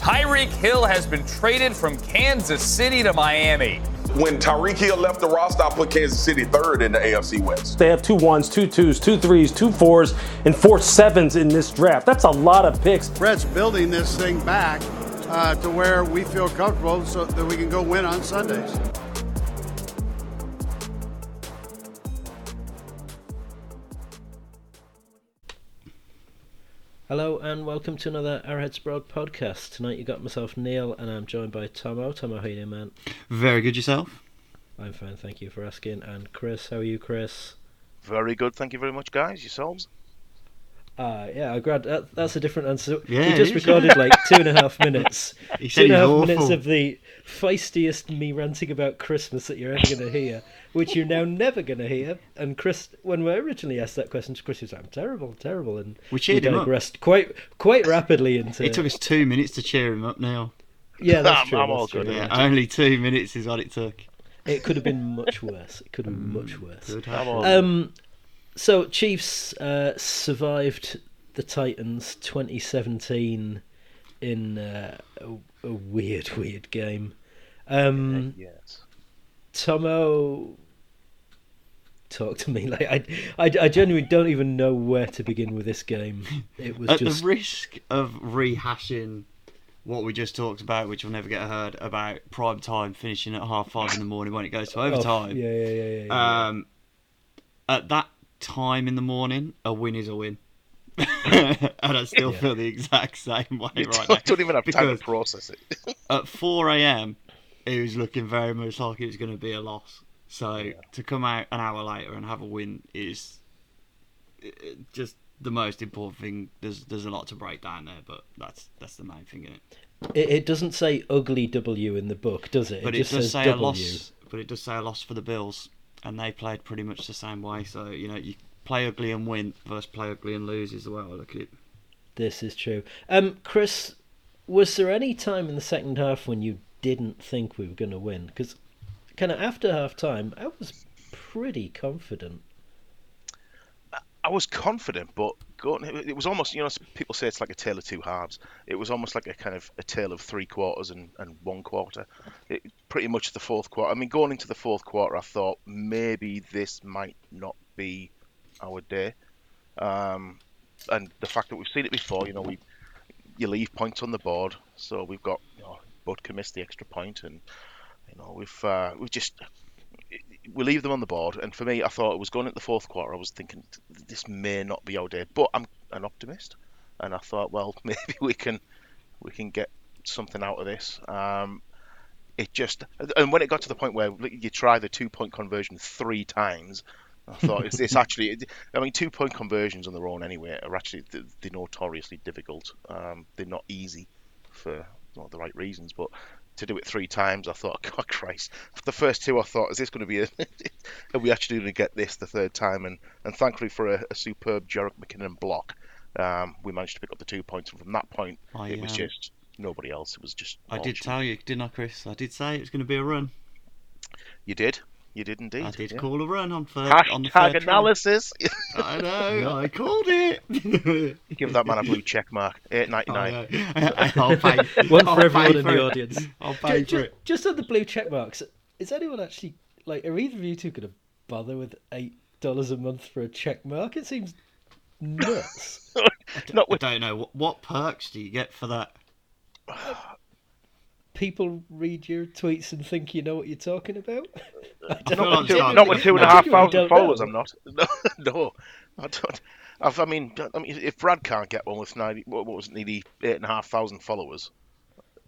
Tyreek Hill has been traded from Kansas City to Miami. When Tyreek Hill left the roster, I put Kansas City third in the AFC West. They have two ones, two twos, two threes, two fours, and four sevens in this draft. That's a lot of picks. Brett's building this thing back uh, to where we feel comfortable so that we can go win on Sundays. Hello and welcome to another Arrowhead Abroad podcast. Tonight you got myself Neil and I'm joined by Tomo. Tomo, how you doing, man? Very good yourself. I'm fine, thank you for asking. And Chris, how are you, Chris? Very good, thank you very much, guys. Yourselves? Uh, yeah, I grad. That, that's a different answer. Yeah, we just it is. recorded like two and a half minutes. He two said and a minutes of the feistiest me ranting about Christmas that you're ever going to hear, which you're now never going to hear. And Chris, when we originally asked that question to Chris, he was like, "I'm terrible, terrible," and We cheered him up. quite quite rapidly into. It took us two minutes to cheer him up now. Yeah, that's I'm- true. I'm that's all true. good, Yeah, only two minutes is what it took. It could have been much worse. It could have been much worse. Good I'm happen. all Um, so Chiefs uh, survived the Titans 2017 in uh, a, a weird, weird game. Um, yes. Tomo, talk to me. Like I, I, I genuinely don't even know where to begin with this game. It was At just the risk of rehashing what we just talked about, which will never get heard, about prime time finishing at half five in the morning when it goes to oh, overtime. yeah, yeah, yeah, yeah. yeah. Um, at that time in the morning, a win is a win. and I still Yeah. feel the exact same way You right don't, now. don't even have time to process it. at 4 a.m., it was looking very much like it was going to be a loss. So to come out an hour later and have a win is just the most important thing. There's there's a lot to break down there, but that's that's the main thing in it. it, it doesn't say ugly W in the book, does it? But it, just does says say W. a loss. But it does say a loss for the Bills, and they played pretty much the same way. So you know you play ugly and win versus play ugly and lose is the way I look at it. This is true. Um, Chris, was there any time in the second half when you didn't think we were going to win? Because kind of after half time, I was pretty confident. I was confident, but it was almost, you know, people say it's like a tale of two halves. It was almost like a kind of a tale of three quarters and, and one quarter. It, pretty much the fourth quarter. I mean, going into the fourth quarter, I thought maybe this might not be our day. Um, and the fact that we've seen it before, you know, we you leave points on the board, so we've got you know, missed the extra point, and you know we've uh, we've just we leave them on the board. And for me, I thought it was going into the fourth quarter. I was thinking this may not be our day, but I'm an optimist, and I thought, well, maybe we can we can get something out of this. Um, it just and when it got to the point where you try the two point conversion three times. I thought, is this actually? I mean, two point conversions on their own anyway are actually they're notoriously difficult. Um, they're not easy for not the right reasons, but to do it three times, I thought, God Christ. For the first two, I thought, is this going to be a? are we actually going to get this the third time? And and thankfully for a, a superb Jerick McKinnon block, um, we managed to pick up the two points. And from that point, I, it was um, just nobody else. It was just. I did tell you, didn't I, Chris? I did say it was going to be a run. You did. You did indeed. I did yeah. call a run on third. on the Hashtag third try. analysis. I know, I called it. Give that man a blue check mark. Eight ninety nine. I oh, know. I'll pay. One I'll for everyone in for the audience. I'll pay Ju- for it. Just on the blue check marks, is anyone actually like? Are either of you two going to bother with eight dollars a month for a check mark? It seems nuts. Not I with don't know what, what perks do you get for that. People read your tweets and think you know what you're talking about. I don't like know. not, not with two and a I half genuinely thousand followers. know. I'm not. No, no, I don't. I've, I mean, I mean, if Brad can't get one with ninety, what what was it, nearly eight and a half thousand followers,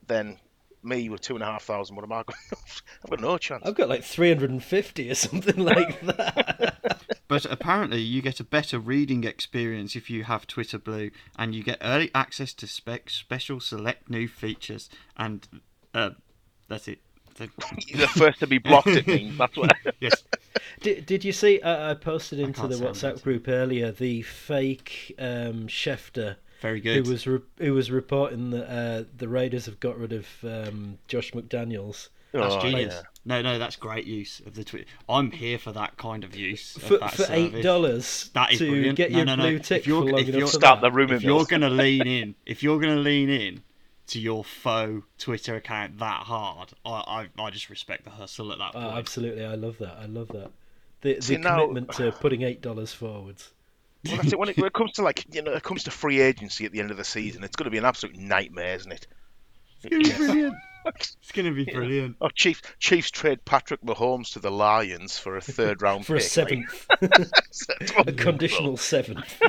then me with two and a half thousand, what am I going? I've got no chance. I've got like 350 or something like that. But apparently, you get a better reading experience if you have Twitter Blue, and you get early access to spec- special select new features. And uh, that's it. So- the first to be blocked. It means that's what. yes. did, did you see? Uh, I posted into can't the WhatsApp it. group earlier the fake um, Schefter Very good. who was re- who was reporting that uh, the Raiders have got rid of um, Josh McDaniels. That's Oh, genius. yeah. No, no, that's great use of the tweet. I'm here for that kind of use of For, that for eight dollars That is to brilliant. get No, your no, no. blue If tick you're- for long if enough you're- for Start that. the rumor If you're going to lean in, if you're going to lean in to your faux Twitter account that hard, I I, I just respect the hustle at that Oh, point. absolutely, I love that. I love that. The, See, the now- commitment to putting eight dollars forwards. Well, that's it. When it, when it comes to like you know, it comes to free agency at the end of the season, it's going to be an absolute nightmare, isn't it? It's gonna be brilliant. It's gonna be brilliant. Oh, Chiefs Chiefs trade Patrick Mahomes to the Lions for a third round For a seventh, a conditional seventh.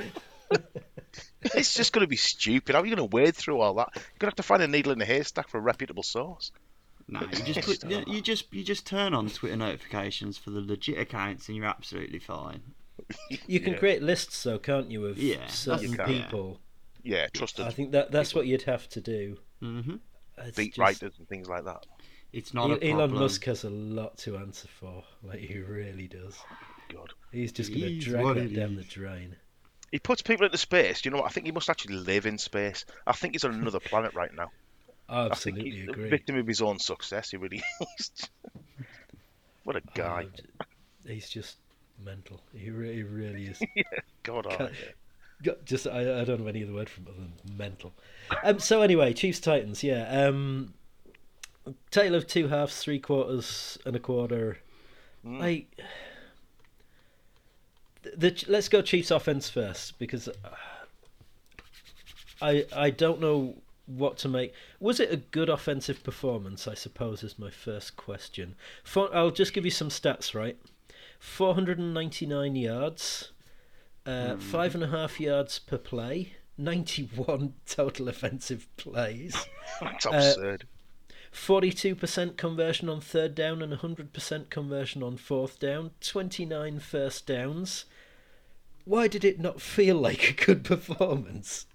it's just going to be stupid. How are you going to wade through all that? You're going to have to find a needle in a haystack for a reputable source. No, you just put, you just you just turn on Twitter notifications for the legit accounts, and you're absolutely fine. You can create lists, though, can't you, of Yeah, certain you people? Yeah, trusted I think that that's what you'd have to do. Mm-hmm. Beat just- writers and things like that. It's not a E- Elon problem. Musk has a lot to answer for. Like he really does. God. He's just going to drag that it down the drain. He puts people into space. Do you know what? I think he must actually live in space. I think he's on another planet right now. I I think absolutely he's a agree. victim of his own success. He really is. what a guy. Oh, he's just mental. He really, he really is. God, Can't- Just I, I don't have any other word for him other than mental. Um, so anyway, Chiefs Titans, yeah. Um, tale of two halves, three quarters, and a quarter. Mm. Like the, let's go Chiefs offense first because uh, I I don't know what to make. Was it a good offensive performance? I suppose is my first question. For, I'll just give you some stats. Right, four hundred and ninety nine yards, uh, five and a half yards per play, ninety one total offensive plays. That's absurd. Forty-two percent conversion on third down and hundred percent conversion on fourth down. Twenty-nine first downs. Why did it not feel like a good performance?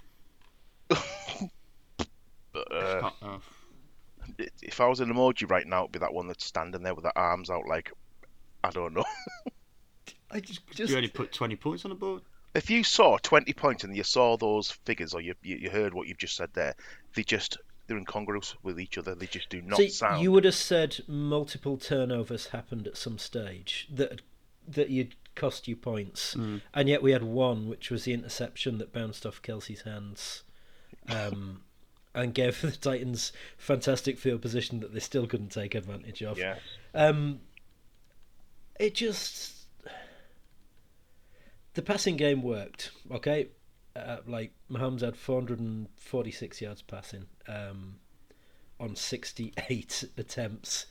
but uh, Uh-oh. if I was an emoji right now, it'd be that one that's standing there with the arms out, like I don't know. I just, just You only put twenty points on the board. if you saw 20 points and you saw those figures, or you you, you heard what you've just said there, they just they're incongruous with each other. They just do not so sound. you would have said multiple turnovers happened at some stage that that you'd cost you points, and yet we had one, which was the interception that bounced off Kelce's hands, um, and gave the Titans fantastic field position that they still couldn't take advantage of. Yeah. Um, it just the passing game worked. Okay, uh, like Mahomes had 446 yards passing um, on 68 attempts.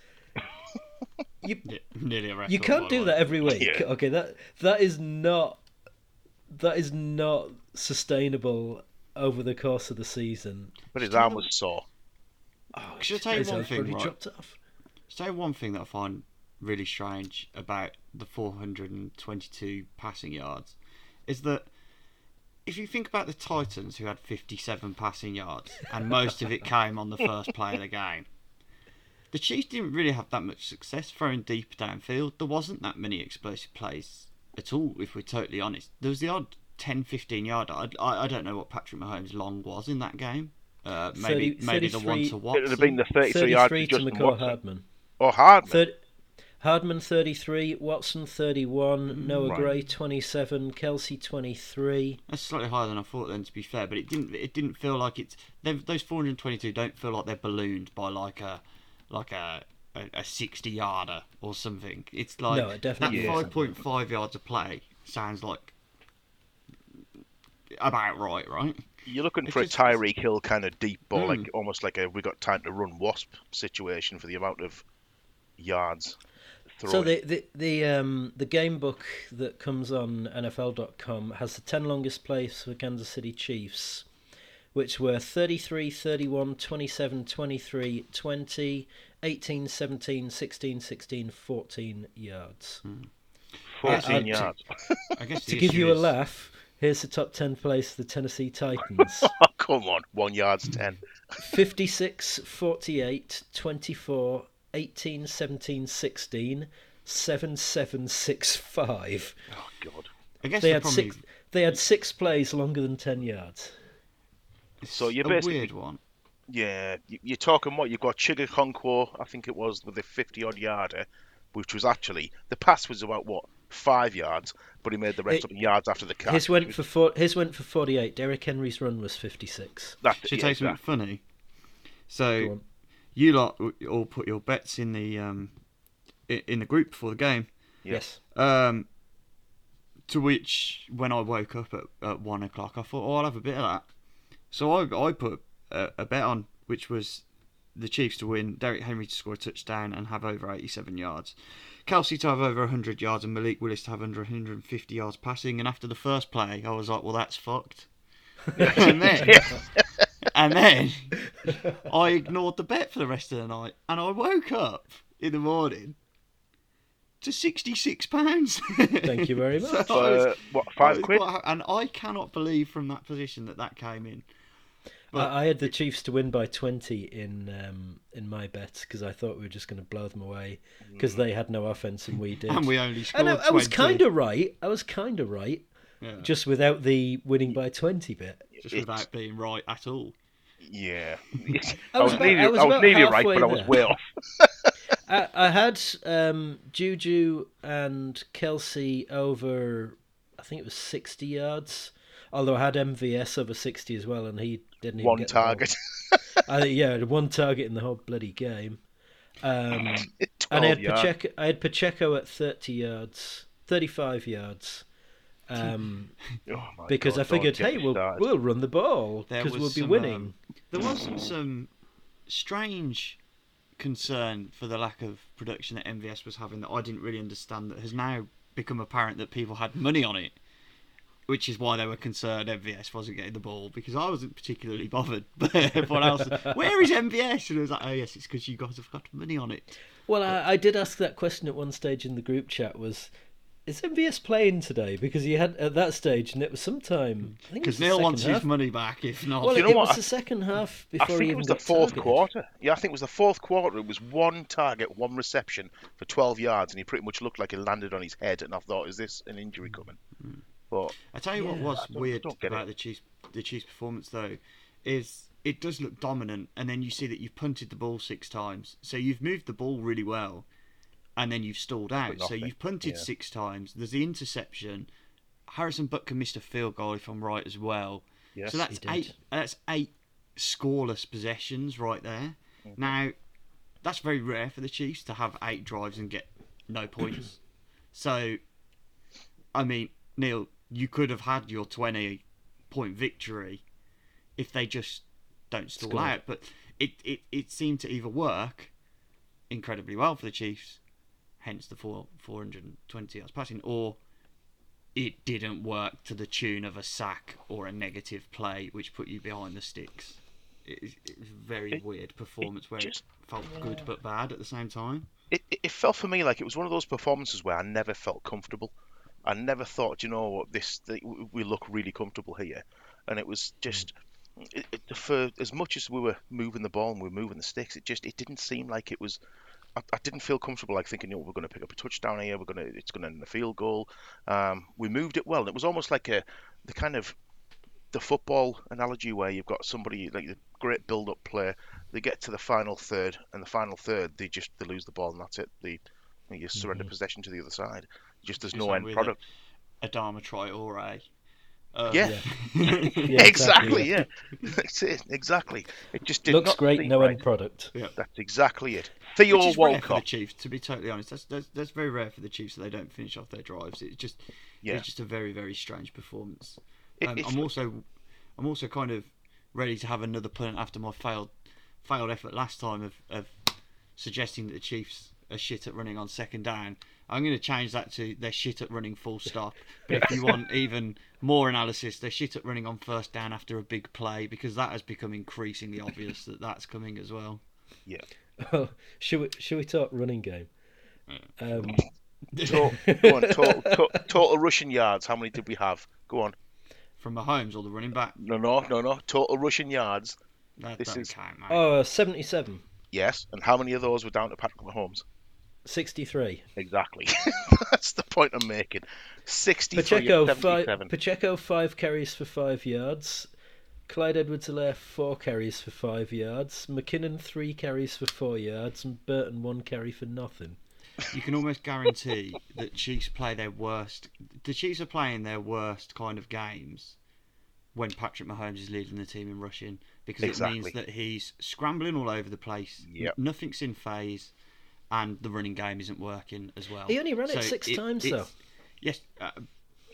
You nearly a record. you can't do the that every week. Yeah. Okay, that that is not that is not sustainable over the course of the season. but his arm was sore. Oh, Should I tell you his one thing, probably right? dropped off. Say one thing that I find really strange about the 422 passing yards is that if you think about the Titans, who had 57 passing yards, and most of it came on the first play of the game, the Chiefs didn't really have that much success throwing deep downfield. There wasn't that many explosive plays at all, if we're totally honest. There was the odd 10 15 yard. I, I, I don't know what Patrick Mahomes' long was in that game. Uh, maybe 30 maybe the one 33 to It would have Watson. been the 33 yard 33 to to Justin McCall Watson. Hardman. Oh, Hardman. Third, Hardman 33, Watson 31, Noah right. Gray 27, Kelce 23. That's slightly higher than I thought. Then, to be fair, but it didn't. It didn't feel like it's. Those 422 don't feel like they're ballooned by like a, like a, a, a 60 yarder or something. It's like No, it definitely that isn't. 5.5 yards of play sounds like about right, right? You're looking It's for a just- Tyreek Hill kind of deep ball, Mm. like almost like a we got time to run wasp situation for the amount of yards. So the, the the um the game book that comes on NFL.com has the 10 longest plays for Kansas City Chiefs, which were 33, 31, 27, 23, 20, 18, 17, 16, 16, 14 yards. 14 uh, yards. I guess To give issue you a laugh, here's the top 10 plays for the Tennessee Titans. oh, come on, one yard's 10. 56, 48, 24, 18, 17, 16, 7, 7, 6, 5. Oh, God. I guess They the had problem six. They had six plays longer than ten yards. Is So you're a basically- weird one. Yeah, you- you're talking what? You've got Chig Okonkwo, I think it was, with a 50 odd yarder, which was actually, the pass was about, what, five yards, but he made the rest It- of the yards after the catch. His went for four, his went for forty eight. Derrick Henry's run was fifty six. That, Should yeah, I tell you something funny? So you lot all put your bets in the um, in the group before the game. Yes. Um, to which, when I woke up at, at one o'clock, I thought, oh, I'll have a bit of that. So I, I put a, a bet on, which was the Chiefs to win, Derrick Henry to score a touchdown and have over 87 yards, Kelce to have over 100 yards, and Malik Willis to have under 150 yards passing. And after the first play, I was like, well, that's fucked. and then, and then, I ignored the bet for the rest of the night, and I woke up in the morning to 66 pounds. Thank you very much. So I was- For what five quid? quite and I cannot believe from that position that that came in. But- I, I had the Chiefs to win by 20 in um, in my bets because I thought we were just going to blow them away because they had no offense and we did. And we only scored And I, I was kind of right. I was kind of right, Yeah. just without the winning by 20 bit. just It's- without being right at all. Yeah. I I was was, about- nearly, I was I was about nearly right, halfway but I was there. way off. I, I had um, Juju and Kelce over, I think it was 60 yards. Although I had MVS over 60 as well, and he didn't even One get the target. I, yeah, one target in the whole bloody game. Um, and I had. Pacheco. I had Pacheco at thirty yards, thirty-five yards, um, Oh my because God, I figured, hey, we'll started. we'll run the ball because we'll be some, winning. um, there was some strange concern for the lack of production that MVS was having that I didn't really understand that has now become apparent that people had money on it. Which is why they were concerned MVS wasn't getting the ball because I wasn't particularly bothered. But everyone else, where is MVS? And I was like, oh yes, it's because you guys have got money on it. Well, I, I did ask that question at one stage in the group chat. Was is MVS playing today? Because he had at that stage, and it was sometime. I think it was Because Neil wants half. his money back. If not, Well, You it, know it what? was the second half I before think he it was the got fourth targeted. quarter. Yeah, I think it was the fourth quarter. It was one target, one reception for 12 yards, and he pretty much looked like he landed on his head. And I thought, is this an injury coming? Mm. But I tell you what was don't- weird don't about it. the Chiefs the Chiefs performance though is it does look dominant and then you see that you've punted the ball six times. So you've moved the ball really well and then you've stalled out. So you've punted yeah. six times. There's the interception. Harrison Butker missed a field goal if I'm right as well. Yes, so that's eight that's eight scoreless possessions right there. Mm-hmm. Now that's very rare for the Chiefs to have eight drives and get no points. so I mean, Neil, you could have had your 20 point victory if they just don't stall Score. out. But it, it, it seemed to either work incredibly well for the Chiefs, hence the four, 420 yards passing, or it didn't work to the tune of a sack or a negative play, which put you behind the sticks. It, was- it a very It- weird performance where just- it felt good but bad at the same time. it, it it felt for me like it was one of those performances where I never felt comfortable. I never thought, you know, what, this th- we look really comfortable here, and it was just it, it, for as much as we were moving the ball and we were moving the sticks, it just it didn't seem like it was. I, I didn't feel comfortable like thinking, you know, we're going to pick up a touchdown here. We're going to it's going to end in a field goal. Um, we moved it well. and It was almost like a the kind of the football analogy where you've got somebody like the great build-up play. They get to the final third, and the final third they just they lose the ball, and that's it. They you surrender possession to the other side. Just there's It's no like end with product. Adama Traore. Um, Yeah. Yeah, exactly. Yeah. That's it. Exactly. It just did Looks not great, no right. end product. Yeah, That's exactly it. Theo Which is rare for the Walcott. Chiefs, to be totally honest. That's, that's that's very rare for the Chiefs that they don't finish off their drives. It's just Yeah. it's just a very very strange performance. Um, it's- I'm also I'm also kind of ready to have another punt after my failed failed effort last time of, of suggesting that the Chiefs are shit at running on second down. I'm going to change that to they're shit at running full stop. But if you want even more analysis, they're shit at running on first down after a big play because that has become increasingly obvious that that's coming as well. Yeah. Oh, should we should we talk running game? Um, Total, go on, total, to, total rushing yards. How many did we have? Go on. From Mahomes or the running back, No, no, no, no. Total rushing yards. that This don't is- count, mate. oh, 77, Yes. And how many of those were down to Patrick Mahomes? 63. Exactly. That's the point I'm making. 63 Pacheco five. Pacheco five carries for five yards. Clyde Edwards-Helaire four carries for five yards. McKinnon three carries for four yards, and Burton one carry for nothing. you can almost guarantee that Chiefs play their worst. The Chiefs are playing their worst kind of games when Patrick Mahomes is leading the team in rushing because it means that he's scrambling all over the place. Yep. Nothing's in phase, and the running game isn't working as well. He only ran it six times, though. Yes, uh,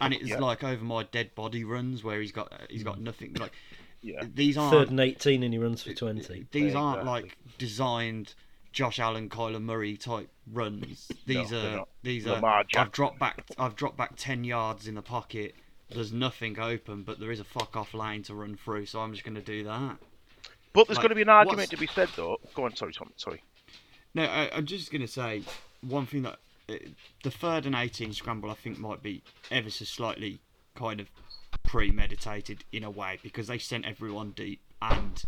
and it's Yeah. like over my dead body runs where he's got uh, he's Mm. got nothing. Like Yeah. these aren't Third and 18, and he runs for 20. these aren't Exactly. like designed Josh Allen, Kyler Murray type runs. These No, they're these Lamar are. I've dropped back. I've dropped back ten yards in the pocket. There's nothing open, but there is a fuck off lane to run through, so I'm just going to do that. But there's Like, going to be an argument what's- to be said, though. Go on, sorry, Tom. Sorry. No, I, I'm just going to say one thing that uh, the third and 18 scramble I think might be ever so slightly kind of premeditated in a way because they sent everyone deep and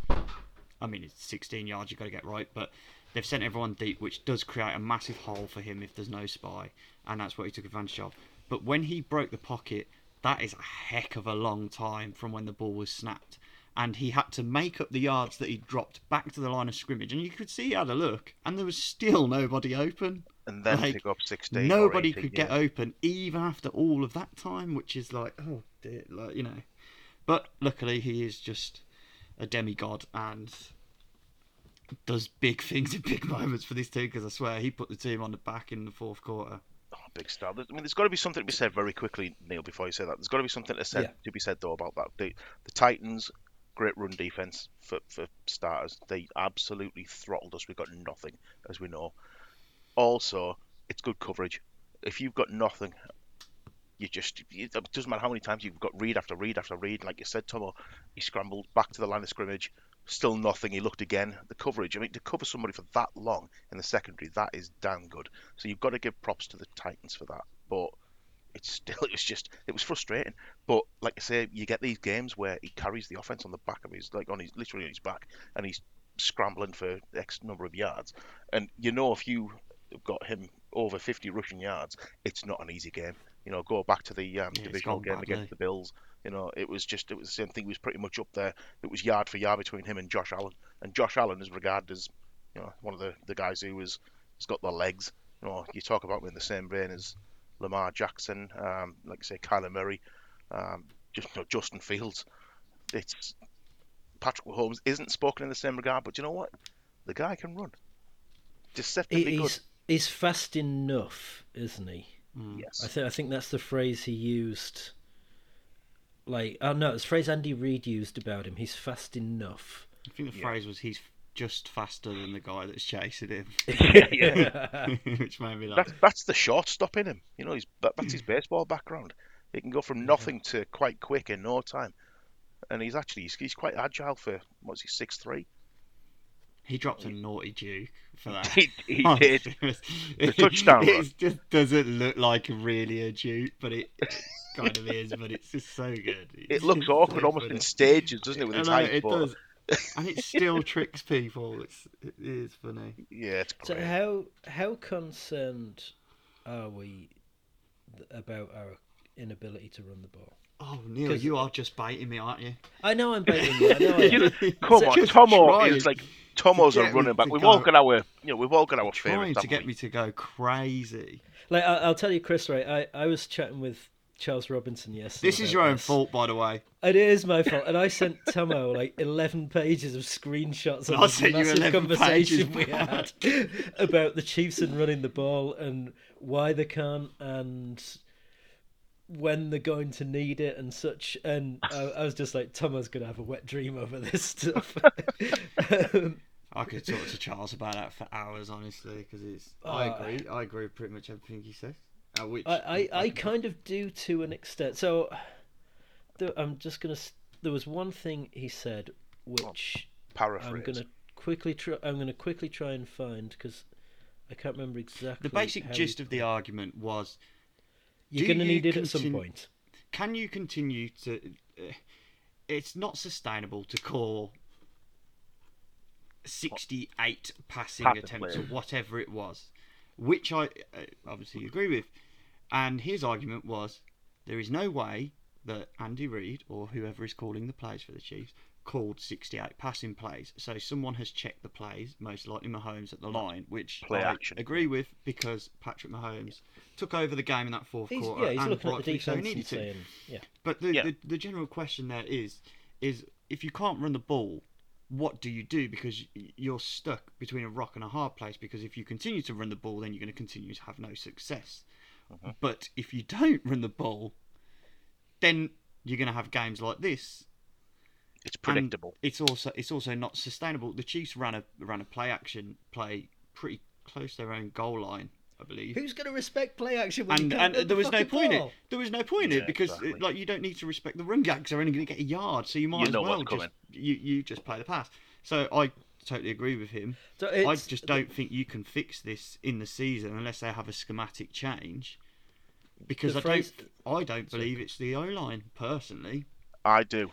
I mean it's 16 yards you've got to get right, but they've sent everyone deep, which does create a massive hole for him if there's no spy, and that's what he took advantage of. But when he broke the pocket, that is a heck of a long time from when the ball was snapped. And he had to make up the yards that he dropped back to the line of scrimmage. And you could see he had a look, and there was still nobody open. And then Like, pick up 16. Nobody 18, could get open even after all of that time, which is like, oh dear, like you know. But luckily, he is just a demigod and does big things in big moments for this team. Because I swear, he put the team on the back in the fourth quarter. Oh, big star. I mean, there's got to be something to be said very quickly, Neil. Before you say that, there's got to be something to, said, Yeah. to be said though about that. The, the Titans, great run defense for for starters. They absolutely throttled us. We got nothing, as we know. Also, it's good coverage. If you've got nothing, you just it doesn't matter how many times you've got read after read after read. Like you said, Tomo, he scrambled back to the line of scrimmage. Still nothing. He looked again. The coverage. I mean, to cover somebody for that long in the secondary, that is damn good. So you've got to give props to the Titans for that. But it's still, it was just, it was frustrating. But like I say, you get these games where he carries the offense on the back of his, like on his, literally on his back, and he's scrambling for X number of yards. And you know, if you have got him over 50 rushing yards, it's not an easy game. You know, go back to the um, Yeah, divisional game badly. against the Bills. You know, it was just, it was the same thing. It was pretty much up there. It was yard for yard between him and Josh Allen. And Josh Allen is regarded as, you know, one of the, the guys who was, has got the legs. You know, you talk about him in the same vein as Lamar Jackson, um, like say Kyler Murray, um, just you know, Justin Fields. It's Patrick Mahomes isn't spoken in the same regard, but you know what? The guy can run. Deceptively He, good. he's he's fast enough, isn't he? Yes. I think I think that's the phrase he used. Like, oh no, it's the phrase Andy Reid used about him. He's fast enough. I think the Yeah. phrase was he's just faster than the guy that's chasing him, yeah. which made me laugh. That's that's the shortstop in him. You know, he's that, that's his baseball background. He can go from nothing to quite quick in no time, and he's actually he's, he's quite agile for what's he six three. He dropped a naughty juke for that. He, he Oh, did. the touchdown run. It just doesn't look like really a juke, but it kind of is. But it's just so good. It It's looks so awkward, almost in stages, doesn't it? With I his know, height, it but does, and it still tricks people. It's it is funny. yeah, it's great. So how how concerned are we about our inability to run the ball? Oh, Neil, 'Cause- you are just biting me, aren't you? I know I'm baiting you. I know I You know. Come So- on, Tomo is like Tomo's to a running back. We've go- all got our, you know, we've all got our Trying favourites. to haven't get we? me to go crazy. Like I, I'll tell you, Chris. Right, I, I was chatting with Charles Robinson yes. This is your own this. fault, by the way. It is my fault, and I sent Tomo like eleven pages of screenshots of I this massive conversation pages, we had about the Chiefs and running the ball and why they can't and when they're going to need it and such. And I, I was just like, Tomo's gonna have a wet dream over this stuff. Um, I could talk to Charles about that for hours, honestly, because it's. I Uh, agree. I agree with pretty much everything he says. Uh, which I, I, I kind of do to an extent. So, there, I'm just gonna. s- There was one thing he said which Paraphrase. I'm gonna quickly try. I'm gonna quickly try and find because I can't remember exactly. The basic how gist he- of the argument was: You're do gonna you need it at some continue- point. Can you continue to? Uh, it's not sustainable to call sixty-eight passing Passing attempts or plays. whatever it was, which I uh, obviously agree with. And his argument was: there is no way that Andy Reid or whoever is calling the plays for the Chiefs called 68 passing plays. So someone has checked the plays, most likely Mahomes at the line, which Play I action. agree with because Patrick Mahomes took over the game in that fourth He's, quarter. yeah, he's and looking at the rightfully so defense needed and to. saying, yeah. But the, Yeah. the the general question there is is if you can't run the ball, what do you do? Because you're stuck between a rock and a hard place. Because if you continue to run the ball, then you're going to continue to have no success. Mm-hmm. But if you don't run the ball, then you're going to have games like this. It's and predictable. It's also it's also not sustainable. The Chiefs ran a ran a play action play pretty close to their own goal line, I believe. Who's going to respect play action when and you can't and run there was no fucking point in it. There was no point in it because exactly. like you don't need to respect the run gags. They're only going to get a yard, so you might You as know well just coming. you you just play the pass. So I totally agree with him. So I just don't think you can fix this in the season unless they have a schematic change. Because I phrase- don't, I don't believe it's the O line personally. I do.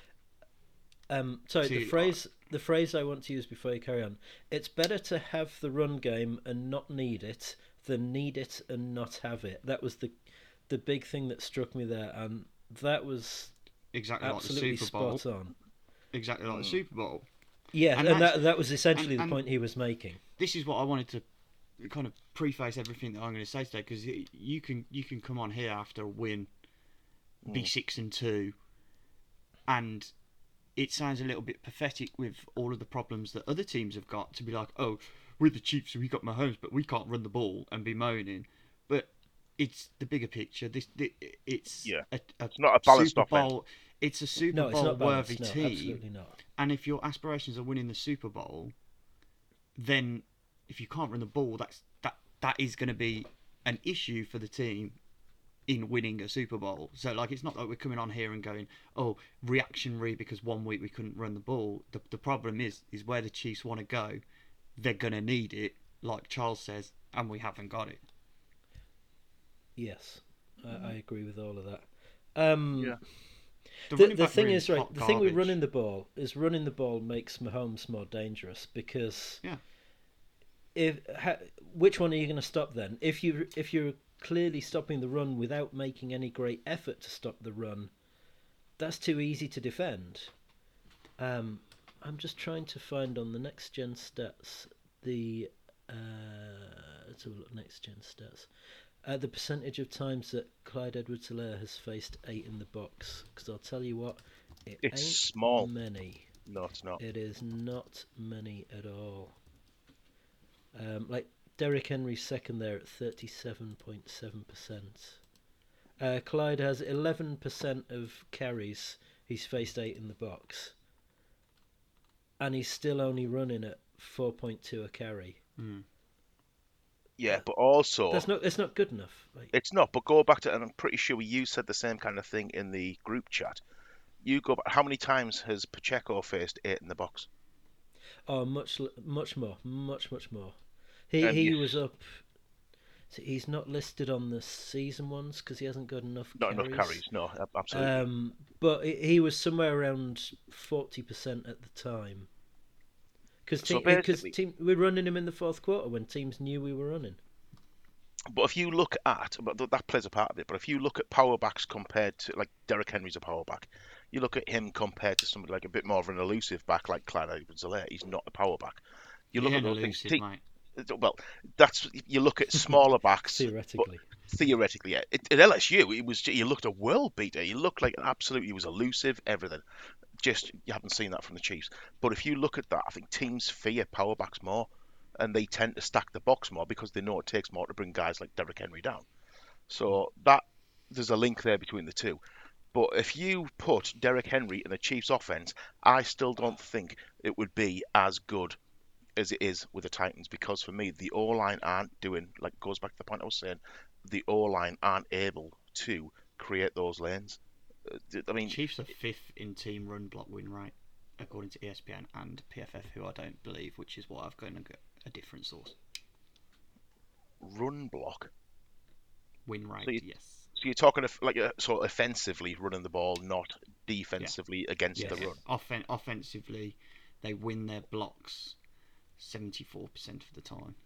Um, sorry, the to- phrase the phrase I want to use before you carry on. It's better to have the run game and not need it than need it and not have it. That was the the big thing that struck me there, and that was Exactly absolutely like the Super Bowl. spot on. Exactly like the Super Bowl. Yeah, And and, that that was essentially and- the and- point he was making. this is what I wanted to kind of preface everything that I'm going to say today because you can you can come on here after a win, be mm. six and two, and it sounds a little bit pathetic with all of the problems that other teams have got to be like, oh, we're the Chiefs, we got Mahomes, but we can't run the ball and be moaning, but. It's the bigger picture. This, thi- it's Yeah. a, a It's not a balanced Super offense. Bowl. It's a Super No, Bowl worthy. No, team. absolutely not. And if your aspirations are winning the Super Bowl, then if you can't run the ball, that's that that is going to be an issue for the team in winning a Super Bowl. So like it's not like we're coming on here and going, "Oh, reactionary because one week we couldn't run the ball." The the problem is is where the Chiefs want to go, they're going to need it, like Charles says, and we haven't got it. Yes, I, I agree with all of that. Um, Yeah. The, running the thing room's is, right, the thing with garbage. running the ball is running the ball makes Mahomes more dangerous because Yeah. if ha, which one are you going to stop then? If you if you're clearly stopping the run without making any great effort to stop the run, that's too easy to defend. Um, I'm just trying to find on the next gen stats the uh, let's have a look next gen stats. Uh, the percentage of times that Clyde Edwards-Helaire has faced eight in the box, because I'll tell you what, it It's ain't small. many. No, it's not. It is not many at all. Um, like Derrick Henry's second there at thirty-seven point seven percent. Uh, Clyde has eleven percent of carries. He's faced eight in the box, and he's still only running at four point two a carry. Yeah, but also That's not. It's not good enough. It's not. But go back to, and I'm pretty sure you said the same kind of thing in the group chat. You go back. How many times has Pacheco faced eight in the box? oh, much, much more, much, much more. He And he you- was up. so He's not listed on the season ones because he hasn't got enough. Not carries. enough carries. No, absolutely. Um, but he he was somewhere around forty percent at the time. Because So basically- team, we're running him in the fourth quarter when teams knew we were running. But if you look at, but that plays a part of it. But if you look at power backs compared to like Derrick Henry's a power back, you look at him compared to somebody like a bit more of an elusive back like Clyde Edwards-Helaire. He's not a power back. You look He at ain't those things. elusive, te- mate. Well, that's you look at smaller backs. Theoretically, theoretically, yeah. At, at LSU, it was he looked a world beater. He looked like an absolute. He was elusive, everything. Just you haven't seen that from the Chiefs. But if you look at that, I think teams fear power backs more, and they tend to stack the box more because they know it takes more to bring guys like Derrick Henry down. So that there's a link there between the two. But if you put Derrick Henry in the Chiefs' offense, I still don't think it would be as good as it is with the Titans because for me the O line aren't doing like goes back to the point I was saying, the O line aren't able to create those lanes. Uh, I mean, Chiefs are fifth in team run block win rate, according to ESPN and PFF, who I don't believe, which is why I've gone and got a different source. run block. Win rate, So you- yes. So you're talking of like sort of offensively running the ball, not defensively against yes. the run. Offen- offensively, they win their blocks 74% of the time,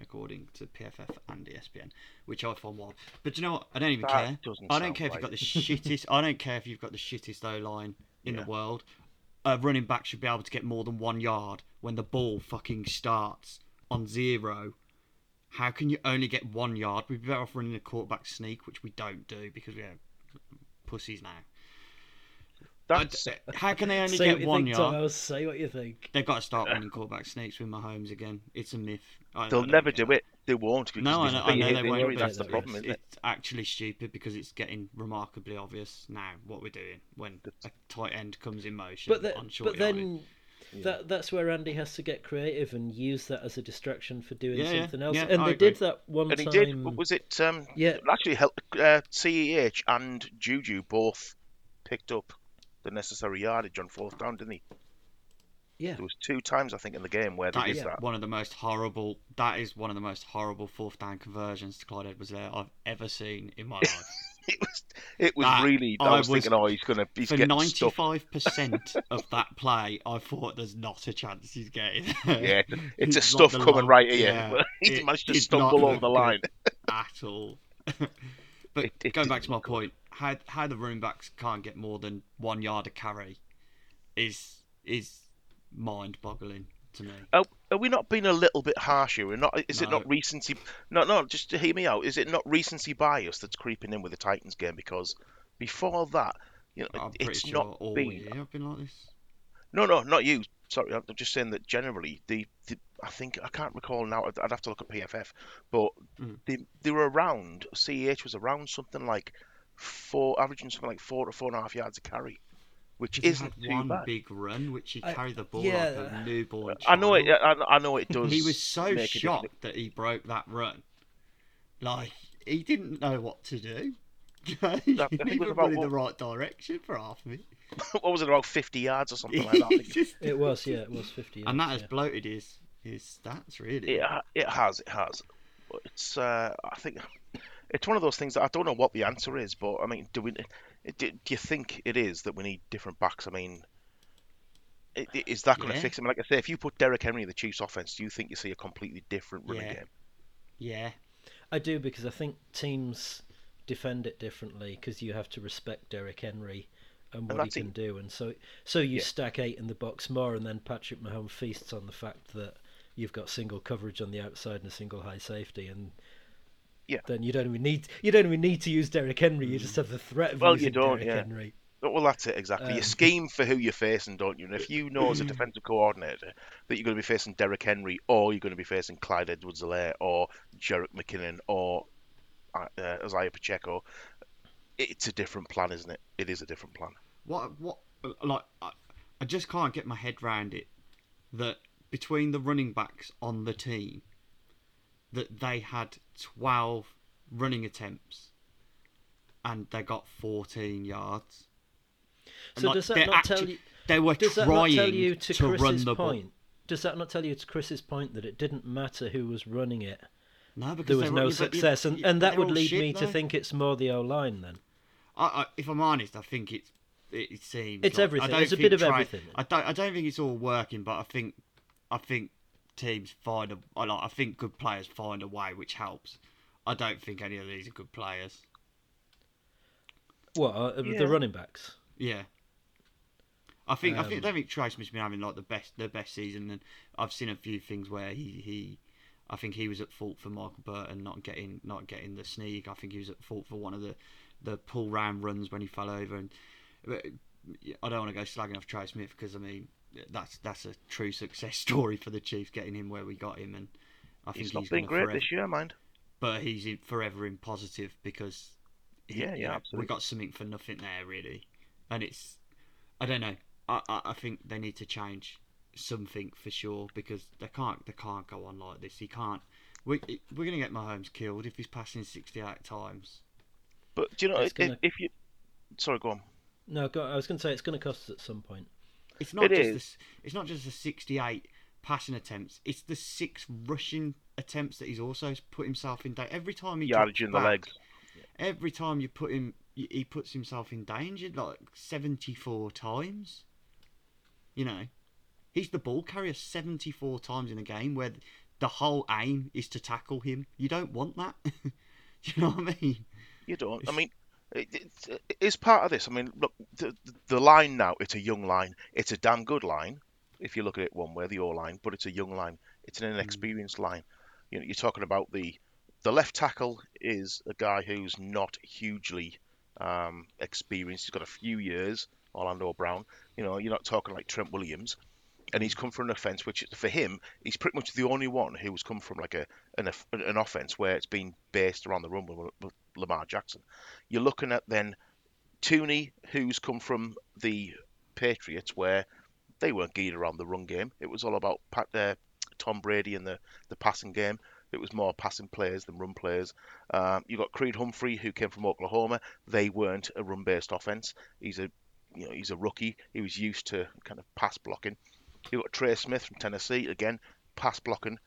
according to PFF and ESPN, which I find wild. But you know what? I don't even That care. I don't care if you've got the shittest. I don't care if you've got the shittest O line in Yeah. the world. A running back should be able to get more than one yard when the ball fucking starts on zero. How can you only get one yard? We'd be better off running a quarterback sneak, which we don't do because we have pussies now. That's it. How can they only Say get one think, yard? Thomas. Say what you think. They've got to start winning quarterback sneaks with Mahomes again. It's a myth. I, they'll I never care. do it. They won't. No, I know, a I know big they won't. That's but the problem, it's, isn't it? it's actually stupid because it's getting remarkably obvious now what we're doing when a tight end comes in motion But, the, on short but yardage. then that that's where Andy has to get creative and use that as a distraction for doing Yeah, yeah, something else. yeah, and I they agree. did that one And he time. did. What was it? Um, Yeah. Actually, hel- uh, CEH and Juju both picked up the necessary yardage on fourth down, didn't he? Yeah. There was two times I think in the game where they That did that. one of the most horrible. That is one of the most horrible fourth down conversions to Clyde Edwards there I've ever seen in my life. It was. It was That- really. I, I was, was- thinking, oh, he's gonna. He's For getting ninety stuffed. five percent of that play, I thought there's not a chance he's getting. there. Yeah, it's a stuff coming line- right here. yeah, He's it managed to stumble not over the line. at all. but It- it going back to my point, how how the running backs can't get more than one yard of carry is is mind boggling to me. Are, are we not being a little bit harsher? We're not. Is it not recency? No, no. Just to hear me out. Is it not recency bias that's creeping in with the Titans game? Because before that, you know, I'm it's sure not all been. year I've been like this. No, no, not you. Sorry, I'm just saying that generally, the, the I think I can't recall now. I'd, I'd have to look at PFF, but Mm. they they were around. CEH was around something like four, averaging something like four to four and a half yards a carry, which isn't had too one bad. big run, which he I- carried the ball yeah. like a newborn. I know it. child. I, I know it does. He was so make a difference. shocked that he broke that run. Like he didn't know what to do. he I think it didn't was about in the what- right direction for half of it. what was it about fifty yards or something like that? I think. Just- It was, yeah, it was 50. and that has yeah. bloated his his stats really. It, it has, it has. But It's, uh, I think, it's one of those things that I don't know what the answer is. But I mean, do we? Do, do you think it is that we need different backs? I mean, is that going to fix it? I mean, like I say, if you put Derrick Henry in the Chiefs' offense, do you think you see a completely different running Yeah. game? Yeah. I do because I think teams defend it differently because you have to respect Derrick Henry and what he that's it. can do, and so so you Yeah. stack eight in the box more, and then Patrick Mahomes feasts on the fact that you've got single coverage on the outside and a single high safety, and Yeah. then you don't even need you don't even need to use Derrick Henry. You just have the threat of Well, you don't, Derrick yeah. Henry. Well, that's it exactly. you Um, scheme for who you're facing, don't you? And if you know as a defensive coordinator that you're going to be facing Derrick Henry, or you're going to be facing Clyde Edwards-Helaire, or Jerick McKinnon, or uh, uh, Isaiah Pacheco, it's a different plan, isn't it? It is a different plan. What what like I, I just can't get my head round it that between the running backs on the team that they had 12 running attempts and they got 14 yards. So Like, does that not tell you? They were Does that trying not tell you to, to Chris's run the ball. point? Does that not tell you to Chris's point that it didn't matter who was running it? No, because There was no success, and, and that would lead shit, me to think it's more the O line then. I, I, if I'm honest, I think it's it, it seems It's like- everything. It's a bit of try- everything. I don't. I don't think it's all working, but I think I think teams find a I like. I think good players find a way, which helps. I don't think any of these are good players. What uh, Yeah. the running backs? Yeah. I think I think I Um, don't think Trace has been having like the best the best season, and I've seen a few things where he, he I think he was at fault for Michael Burton not getting not getting the sneak. I think he was at fault for one of the the pull round runs when he fell over, and but I don't want to go slagging off Trey Smith because I mean that's that's a true success story for the Chiefs getting him where we got him, and I think He's not he's been great forever, this year, mind. but he's in, forever in positive because he- Yeah, yeah, you know, absolutely. we got something for nothing there really, and it's I don't know. I, I I think they need to change something for sure because they can't they can't go on like this. He can't. We we're gonna get Mahomes killed if he's passing sixty eight times. But do you know if, gonna- if you? Sorry, go on. No, I was going to say it's going to cost us at some point. It's not It just is. This, it's not just the sixty eight passing attempts. It's the six rushing attempts that he's also put himself in danger. Every time he Yardage in the back, legs. every time you put him, he puts himself in danger like seventy four times. You know, he's the ball carrier seventy four times in a game where the whole aim is to tackle him. You don't want that. Do you know what I mean? You don't. I mean, it, it's part of this. I mean, look, the, the line now, it's a young line. It's a damn good line, if you look at it one way, the O line, but it's a young line. It's an inexperienced line. You know, you're talking about the the left tackle is a guy who's not hugely um, experienced. He's got a few years, Orlando Brown. You know, you're not talking like Trent Williams. And he's come from an offense which, for him, he's pretty much the only one who's come from like a an, an offense where it's been based around the run with, with Lamar Jackson. You're looking at then Thuney, who's come from the Patriots, where they weren't geared around the run game. It was all about Pat, uh, Tom Brady and the, the passing game. It was more passing players than run players. Um, you got Creed Humphrey, who came from Oklahoma. They weren't a run-based offense. He's a you know he's a rookie. He was used to kind of pass blocking. You've got Trey Smith from Tennessee, again pass blocking.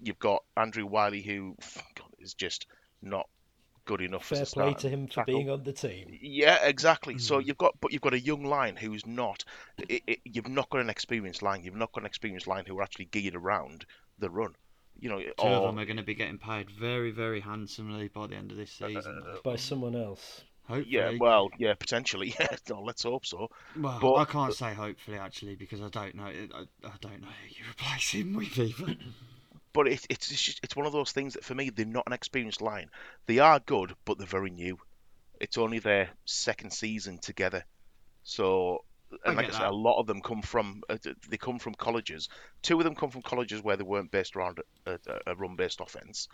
You've got Andrew Wylie, who God, is just not good enough. Fair as a play to him for tackle. being on the team. Yeah, exactly. So hmm. you've got, but you've got a young line who's not. It, it, you've not got an experienced line. You've not got an experienced line who are actually geared around the run. You know, Two of them are going to be getting paid very, very handsomely by the end of this uh, season. Uh, by someone else. Hopefully. yeah, well, yeah, potentially. Yeah, no, let's hope so. Well, but- I can't say hopefully actually because I don't know. I, I don't know who you replace him with either. But it, it's it's just, it's one of those things that for me they're not an experienced line. They are good, but they're very new. It's only their second season together. So, and like I said, a lot of them come from uh, they come from colleges. Two of them come from colleges where they weren't based around a, a, run-based offense.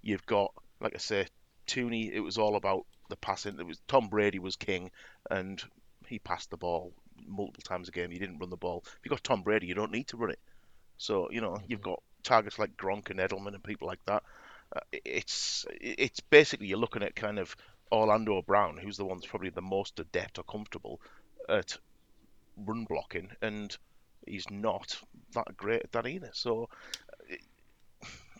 You've got, like I say, Thuney. It was all about the passing. It was Tom Brady was king, and he passed the ball multiple times a game. He didn't run the ball. If you got Tom Brady, you don't need to run it. So you know you've got targets like Gronk and Edelman and people like that. Uh, it's it's basically you're looking at kind of Orlando Brown, who's the one that's probably the most adept or comfortable at run blocking, and he's not that great at that either. So it,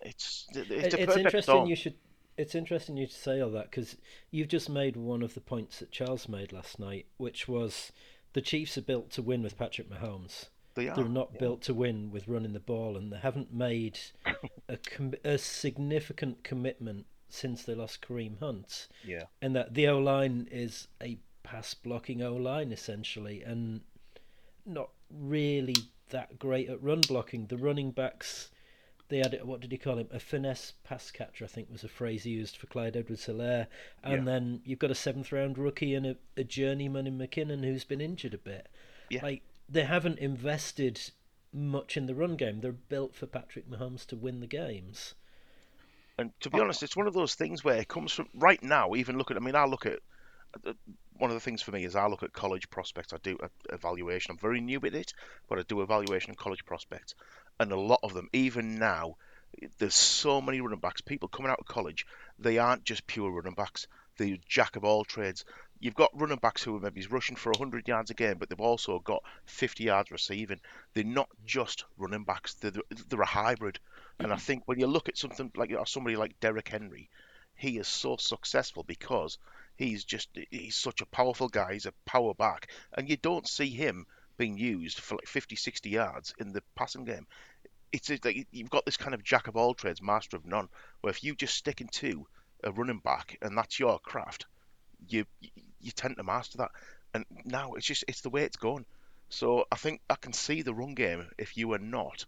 it's it's, it's interesting you should. It's interesting you should say all that because you've just made one of the points that Charles made last night, which was the Chiefs are built to win with Patrick Mahomes. They are, They're not yeah. built to win with running the ball, and they haven't made a, com- a significant commitment since they lost Kareem Hunt. Yeah. and that the O line is a pass blocking O line essentially, and not really that great at run blocking. The running backs, they had what did he call him? A finesse pass catcher, I think was a phrase he used for Clyde Edwards Helaire. And Yeah. then you've got a seventh round rookie and a, a journeyman in McKinnon who's been injured a bit. Yeah. Like they haven't invested much in the run game. They're built for Patrick Mahomes to win the games. And to be honest, it's one of those things where it comes from right now. Even look at, I mean, I look at uh, one of the things for me is I look at college prospects. I do evaluation. I'm very new at it, but I do evaluation of college prospects, and a lot of them, even now, there's so many running backs. People coming out of college, they aren't just pure running backs. They're jack of all trades. You've got running backs who are maybe rushing for 100 yards a game, but they've also got 50 yards receiving. They're not just running backs. They're, they're a hybrid. And I mm-hmm. think when you look at something like somebody like Derrick Henry, he is so successful because he's just he's such a powerful guy. He's a power back, and you don't see him being used for like 50, 60 yards in the passing game. It's it's like you've got this kind of jack of all trades, master of none. Where if you just stick into a running back and that's your craft, you you tend to master that. And now it's just it's the way it's going. So I think I can see the run game if you are not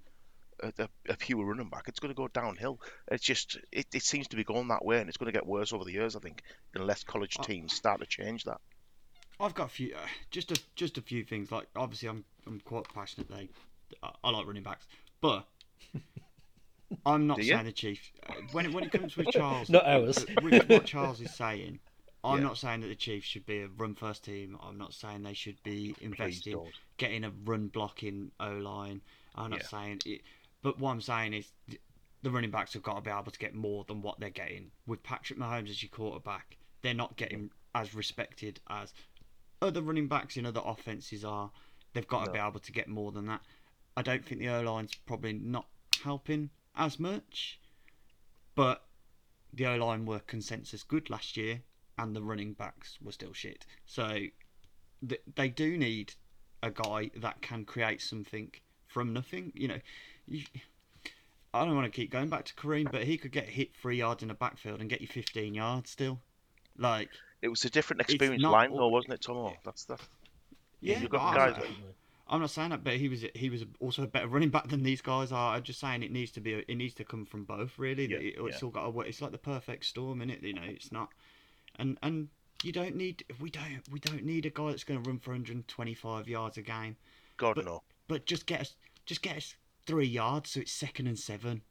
a, a, a pure running back, it's going to go downhill. It's just it, it seems to be going that way, and it's going to get worse over the years. I think unless college teams start to change that. I've got a few, uh, just a just a few things. Like obviously, I'm I'm quite passionate. They, I, I like running backs, but I'm not Do you? saying the Chiefs. Uh, when it, when it comes with Charles, Not ours. uh, with what Charles is saying, I'm Yeah. not saying that the Chiefs should be a run first team. I'm not saying they should be investing, getting a run blocking O line. I'm not Yeah. saying it, but what I'm saying is the running backs have got to be able to get more than what they're getting with Patrick Mahomes as your quarterback. They're not getting as respected as other running backs in other offenses are. They've got to be able to get more than that. I don't think the O line's probably not helping as much, but the O line were consensus good last year, and the running backs were still shit. So th- they do need a guy that can create something from nothing. You know, you, I don't want to keep going back to Kareem, but he could get hit three yards in the backfield and get you 15 yards still. Like, It was a different experience not line, though, wasn't it, Tomo? That's that. yeah, you've got guys that- I'm not saying that, but he was he was also a better running back than these guys are. I'm just saying it needs to be it needs to come from both really. Yeah, It- it's yeah. all got to work. It's like the perfect storm in it. You know, it's not, and and you don't need we don't we don't need a guy that's going to run for 125 yards a game. God But no. but just get us just get us three yards so it's second and seven.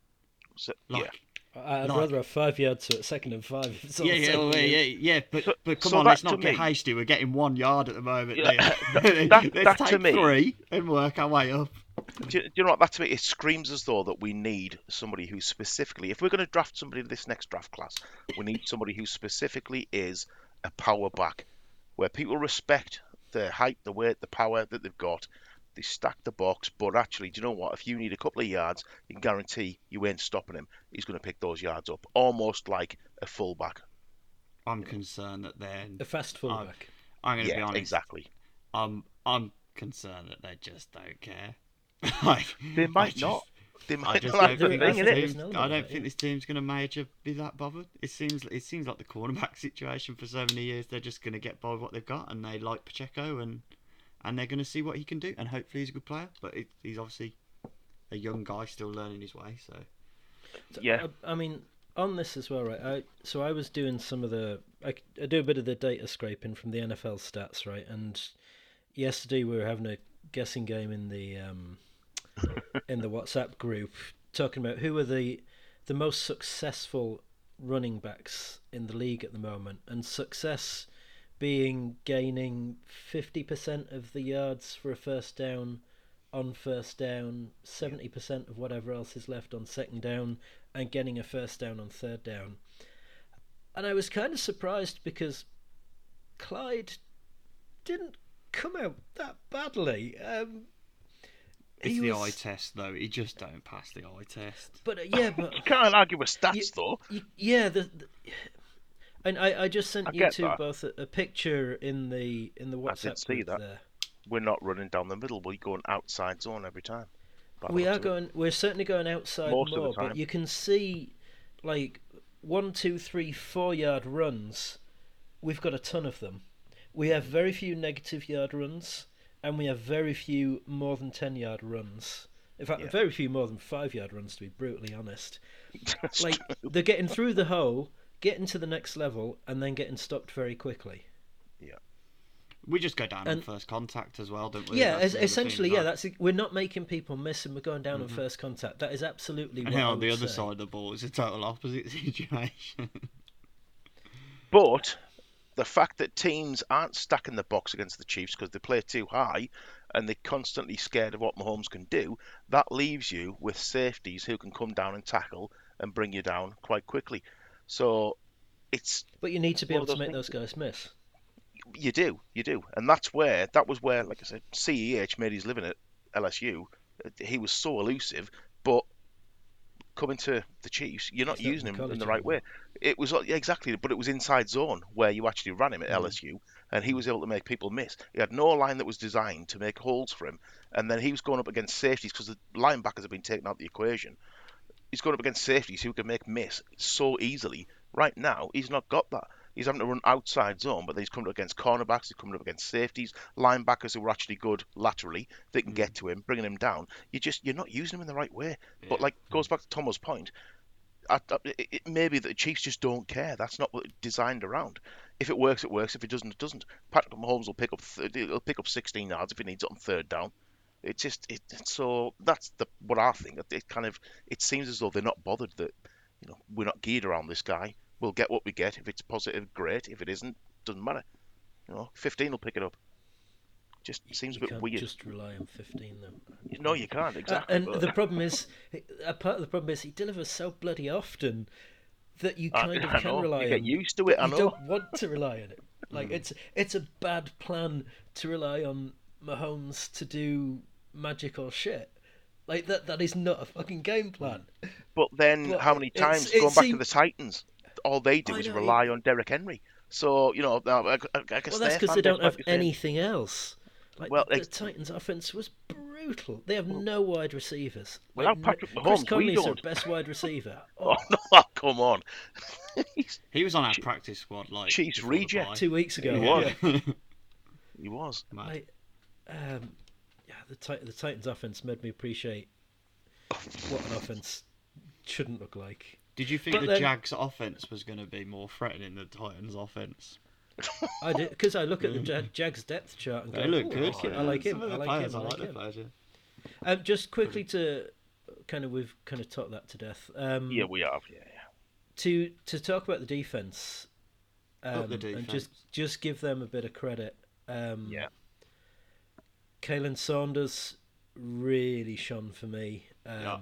So, Like yeah. I'd Like- rather have five yards to it, second and five. it's all yeah, yeah, well, yeah, yeah, But So- but come so on, let's not get me- hasty. We're getting one yard at the moment. Yeah, Liam. that- let's that to take me- three and work our way up. Do you, do you know what that to me? It screams as though that we need somebody who specifically, if we're going to draft somebody in this next draft class, we need somebody who specifically is a power back, where people respect the height, the weight, the power that they've got. They stack the box, but actually, do you know what? If you need a couple of yards, you can guarantee you ain't stopping him. He's going to pick those yards up, almost like a fullback. I'm concerned that they're. A fast fullback. I'm going to be Yeah, honest. exactly. I'm I'm concerned that they just don't care. like They I might just- not. They might not. don't the think thing, this team, no I don't think this team's going to major be that bothered. It seems it seems like the cornerback situation for so many years. They're just going to get by with what they've got, and they like Pacheco, and and they're going to see what he can do, and hopefully he's a good player. But it, he's obviously a young guy still learning his way. So Yeah. I, I mean, on this as well, right? I so I was doing some of the I, I do a bit of the data scraping from the NFL stats, right? And yesterday we were having a guessing game in the um, in the WhatsApp group, talking about who are the the most successful running backs in the league at the moment, and success being gaining fifty percent of the yards for a first down on first down, seventy percent of whatever else is left on second down, and getting a first down on third down. And I was kind of surprised because Clyde didn't come out that badly. Um, it's he the was- eye test, though. He just don't pass the eye test. But uh, yeah, but You can't argue with stats, Y- though. y- yeah, the, the and I, I just sent I you two that. both a, a picture in the in the WhatsApp. I WhatsApp did see that. there. We're not running down the middle. We're going outside zone every time. By We are of it. going. We're certainly going outside Most more, but you can see, like one, two, three, four yard runs. We've got a ton of them. We have very few negative yard runs, and we have very few more than ten yard runs. In fact, Yeah. very few more than five yard runs, to be brutally honest. That's Like true. they're getting through the hole, getting to the next level, and then getting stopped very quickly. Yeah. We just go down on first contact as well, don't we? Yeah, That's es- the other essentially, yeah. as That's we're not making people miss, and we're going down on first contact. That is absolutely. well. What And on the other say. side of the ball, it's a total opposite situation. But the fact that teams aren't stacking the box against the Chiefs because they play too high and they're constantly scared of what Mahomes can do, that leaves you with safeties who can come down and tackle and bring you down quite quickly. So it's But you need to be able to make those guys miss. you do, you do, and that's where that was where, like I said, CEH made his living at LSU. He was so elusive, coming to the Chiefs, you're not using him in the right way. It was exactly, but it was inside zone where you actually ran him at LSU, and he was able to make people miss. He had no line that was designed to make holes for him, and then he was going up against safeties because the linebackers have been taken out of the equation. He's going up against safeties who can make miss so easily. Right now, he's not got that. He's having to run outside zone, but then he's coming up against cornerbacks, he's coming up against safeties, linebackers who are actually good laterally. They can get mm. to him, bringing him down. You just you're not using him in the right way. But like goes mm. back to Tomo's point. I, I, it, may be that the Chiefs just don't care. That's not what it's designed around. If it works, it works. If it doesn't, it doesn't. Patrick Mahomes will pick up 30, he'll pick up 16 yards if he needs it on third down. It's just it, so that's the what I think. It kind of it seems as though they're not bothered that you know we're not geared around this guy. We'll get what we get. If it's positive, great. If it isn't, doesn't matter. You know, 15 will pick it up. Just seems a bit can't weird. just rely on 15 though. No, you can't Uh, exactly. and but- the problem is, a part of the problem is he delivers so bloody often that you I- kind of I can know, rely you get used to it, I you know. don't want to rely on it. Like it's it's a bad plan to rely on Mahomes to do magic or shit. Like that that is not a fucking game plan. But then, Well, how many times going back to the Titans, all they do I is know, rely on Derrick Henry. So you know, I, I, I guess Well, that's because they don't have be saying, anything else. Like Well, the, the Titans' offense was brutal. They have no wide receivers. Without Like, Patrick Chris Mahomes, we Conley's their don't. best wide receiver. Oh no, come on, he was on our practice squad, like Chiefs reject. two weeks ago. He was. yeah. he was. Mad. Like, um, yeah, the Tit- the Titans' offense made me appreciate what an offense shouldn't look like. Did you think But the then- Jags' offense was going to be more threatening than the Titans' offense? I did because I look at the Jag- Jags depth chart and go, They look good. I like him. I like him. I like players, him. I I like like the him." players. Yeah. Um, just quickly to kind of we've kind of talked that to death. Um, Yeah, we have. Yeah, yeah. to to talk about the defense, um, Up the and just just give them a bit of credit. Um, Yeah. Khalen Saunders really shone for me. Um, Yeah.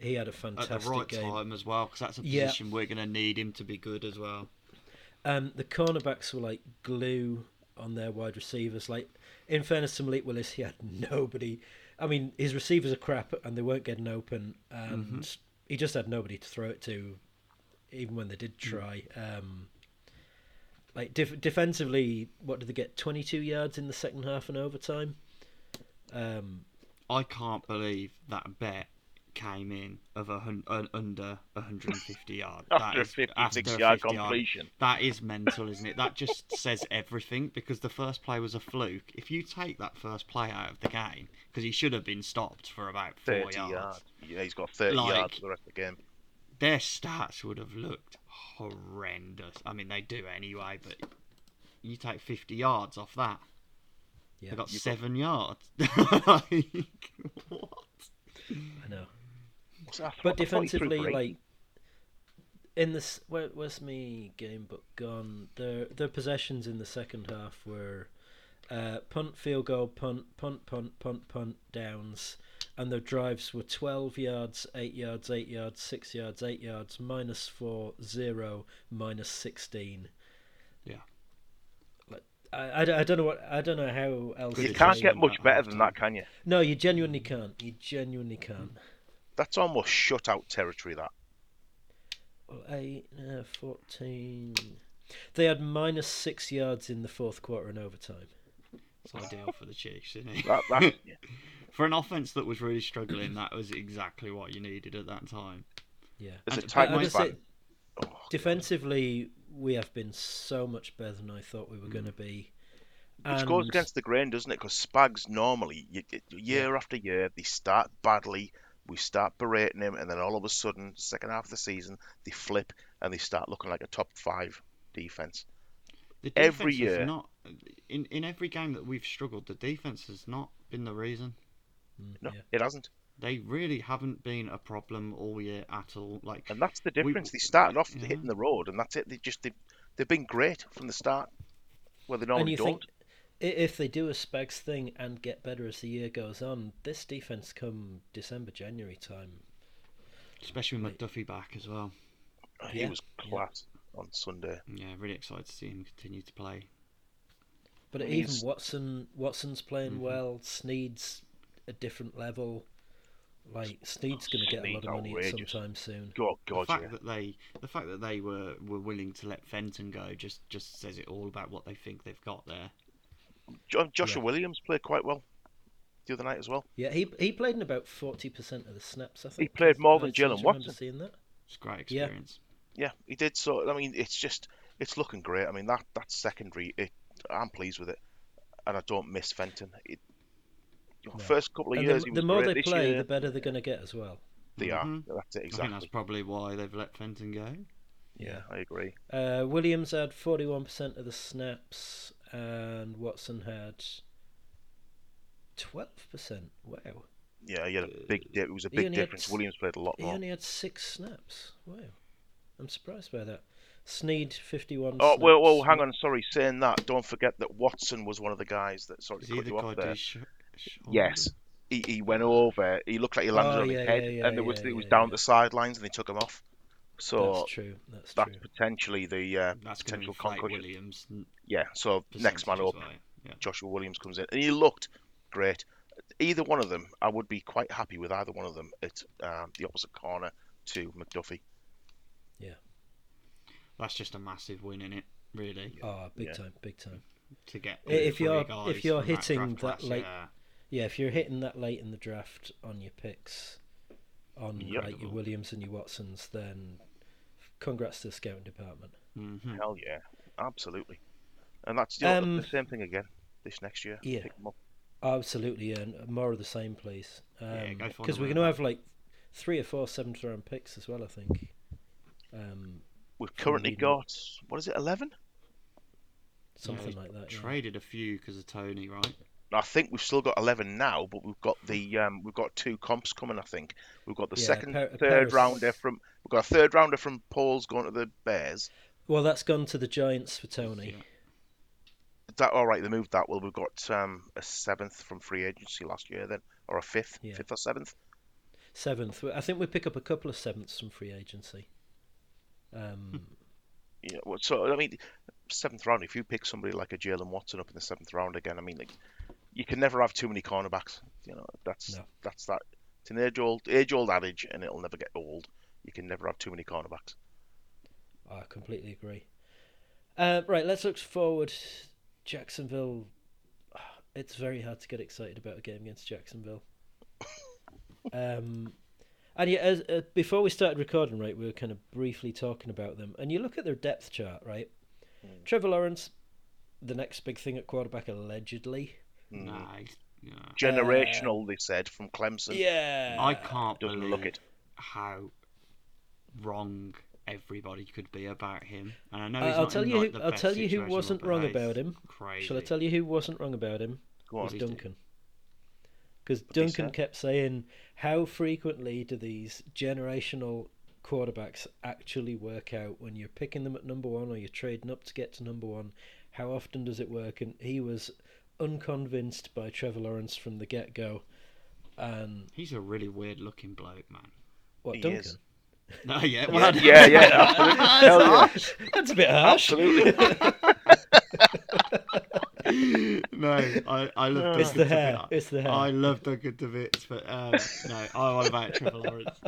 He had a At fantastic the right game. time as well, because that's a Yeah. position we're going to need him to be good as well. Um, the cornerbacks were like glue on their wide receivers. Like, in fairness to Malik Willis, he had nobody. I mean, his receivers are crap and they weren't getting open, and Mm-hmm. he just had nobody to throw it to, even when they did Mm. try. Um, like def- defensively, what did they get? Twenty-two yards in the second half and overtime. Um, I can't believe that bet came in of a hun- uh, under 150 yards. That After a is- 56 after a yard 50 completion. That is mental, isn't it? That just says everything because the first play was a fluke. If you take that first play out of the game, because he should have been stopped for about four 30 yards, yards. Yeah, he's got 30 Like- yards for the rest of the game. their stats would have looked horrendous. I mean, they do anyway, but you take 50 yards off that. yeah, They got seven yards. like, what? I know. But defensively, like in this, where, where's me game book gone? Their their possessions in the second half were uh, punt, field goal, punt, punt, punt, punt, punt, downs, and their drives were twelve yards, eight yards, eight yards, six yards, eight yards, minus four, zero, minus sixteen. Yeah. Like I, I, I don't know what I don't know how else. you can't get much better than that, can you? No, you genuinely can't. You genuinely can't. That's almost shutout territory. That Well, eight, uh, 14. They had minus six yards in the fourth quarter and overtime. It's ideal for the Chiefs, isn't it? that, that For an offense that was really struggling, that was exactly what you needed at that time. Yeah. As a tight but I just say, Oh, defensively, we have been so much better than I thought we were going to be. which goes against the grain, doesn't it? Because Spags normally, you, you- year after year, they start badly. We start berating him, and then all of a sudden, second half of the season, they flip and they start looking like a top five defense. The Every defense has year. not in in every game that we've struggled, the defense has not been the reason. Mm, no, Yeah. it hasn't, They really haven't been a problem all year at all. Like and that's the We- difference. they started off yeah. hitting the road, and that's it. They just they, they've been great from the start, Well, they and normally don't. think i- if they do a Spags thing and get better as the year goes on, this defense come December, January time. especially with McDuffie back as well. he yeah, was yeah. class on Sunday. Yeah, really excited to see him continue to play. But And even he's- Watson, Watson's playing Mm-hmm. well. Sneed's a different level. Like Sneed's going to get a lot of money outrageous. sometime soon. God, The fact yeah. that they the fact that they were, were willing to let Fenton go just just says it all about what they think they've got there. Jo- Joshua Yeah. Williams played quite well the other night as well. Yeah, he he played in about forty percent of the snaps. I think he played more I than seem to Jaylen remember Watson. Seeing that. It's a great experience. Yeah, he did. So I mean, it's just it's looking great. I mean, that that secondary, it, I'm pleased with it, and I don't miss Fenton. It, you No. First couple of And years, the, the more they play, year, the better they're going to get as well. they Mhm. are. That's it I think exactly. that's probably why they've let Fenton go. Yeah, I agree. Uh, Williams had forty-one percent of the snaps, and Watson had twelve percent. Wow, Yeah, he had a uh, big. di- It was a big only had difference. Williams played a lot more. he only had six snaps. Wow, I'm surprised by that. Sneed fifty-one. Oh snaps. well, well, hang on. Sorry, saying that. Don't forget that Watson was one of the guys that. sort of to he cut you off there. sh- sh- Yes. He, he went over. He looked like he landed Oh, on yeah, his head, yeah, yeah, and it was yeah, it was yeah, down yeah. the sidelines, and they took him off. So That's true. That's, that's true. potentially the uh, That's potential inflate concussion. Williams. Yeah. So next man up, as. Yeah. Joshua Williams comes in, and he looked great. Either one of them, I would be quite happy with either one of them at um, the opposite corner to McDuffie. Yeah. That's just a massive win in it, really, Oh, big Yeah. time, big time. to get. I- if you're- if you're from that hitting that late- yeah. Yeah, if you're hitting that late in the draft on your picks, on Yep. like your Williams and your Watsons, then congrats to the scouting department. Mhm. Hell yeah, absolutely. And that's you know, Um, the same thing again this next year. yeah. Pick 'em up. Absolutely, yeah, and more of the same, please. Yeah, go find Because we're going to have like three or four seventh round picks as well, I think. Um, We've currently reading- got what is it, eleven? something Yeah, like that. yeah. Traded a few because of Toney, right? I think we've still got 11 now, but we've got the um, we've got two comps coming. I think we've got the Yeah, second, Par- third Paris- rounder from we've got a third rounder from Paul's going to the Bears. Well, that's gone to the Giants for Toney. Yeah. That all right? They moved that. Well, we've got um, a seventh from free agency last year, then, or a fifth, Yeah. fifth or seventh. Seventh. I think we pick up a couple of sevenths from free agency. Um, Yeah. Well, so I mean, seventh round. If you pick somebody like a Jaylen Watson up in the seventh round again, I mean, like, you can never have too many cornerbacks. You know, that's No. that's that. It's an age old age old adage, and it'll never get old. You can never have too many cornerbacks. I completely agree. Uh, right, let's look forward. Jacksonville. It's very hard to get excited about a game against Jacksonville. um, and yeah, as, uh, before we started recording, right, we were kind of briefly talking about them. And you look at their depth chart, right? Trevor Lawrence, the next big thing at quarterback, allegedly. Mm-hmm. Nah, yeah. Generational, they said from Clemson. Yeah. I can't Doesn't believe look it. how wrong everybody could be about him. And I know I- he's I'll not tell in, you. like, Who, I'll tell you who wasn't wrong about him. Crazy. Shall I tell you who wasn't wrong about him? Go on. was Duncan. Because Duncan kept saying, "How frequently do these generational quarterbacks actually work out when you're picking them at number one or you're trading up to get to number one? How often does it work?" And he was unconvinced by Trevor Lawrence from the get go. And He's a really weird looking bloke, man. what He Duncan? is. No, yeah, Yeah, well, yeah, yeah, absolutely. Hell yeah. That's a bit harsh. Absolutely. no, I, I love It's Duncan the hair. bits. It's the hair. I love Duncan to bits, but um, no, I want about Trevor Lawrence.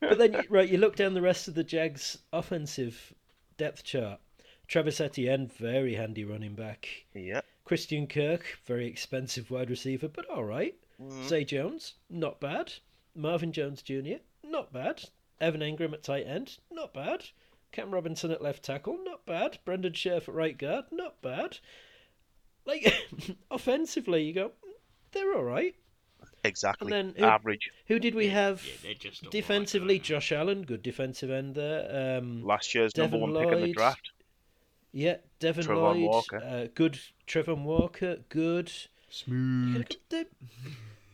But then, right, you look down the rest of the Jags' offensive depth chart. Travis Etienne, very handy running back. Yeah. Christian Kirk, very expensive wide receiver, but all right. Zay Jones, not bad. Marvin Jones Jr., not bad. Evan Engram at tight end, not bad. Cam Robinson at left tackle, not bad. Brendan Scherff at right guard, not bad. Like, offensively, you go, "Mm, they're all right. Exactly. And then who- Average. Who did we have Yeah, they're just defensively? aren't? Josh Allen, good defensive end there. Um, Last year's Devin number one pick in the draft. Yeah, Devin Travon Lloyd, Walker. Uh, good. Trevor Walker, good. Smooth.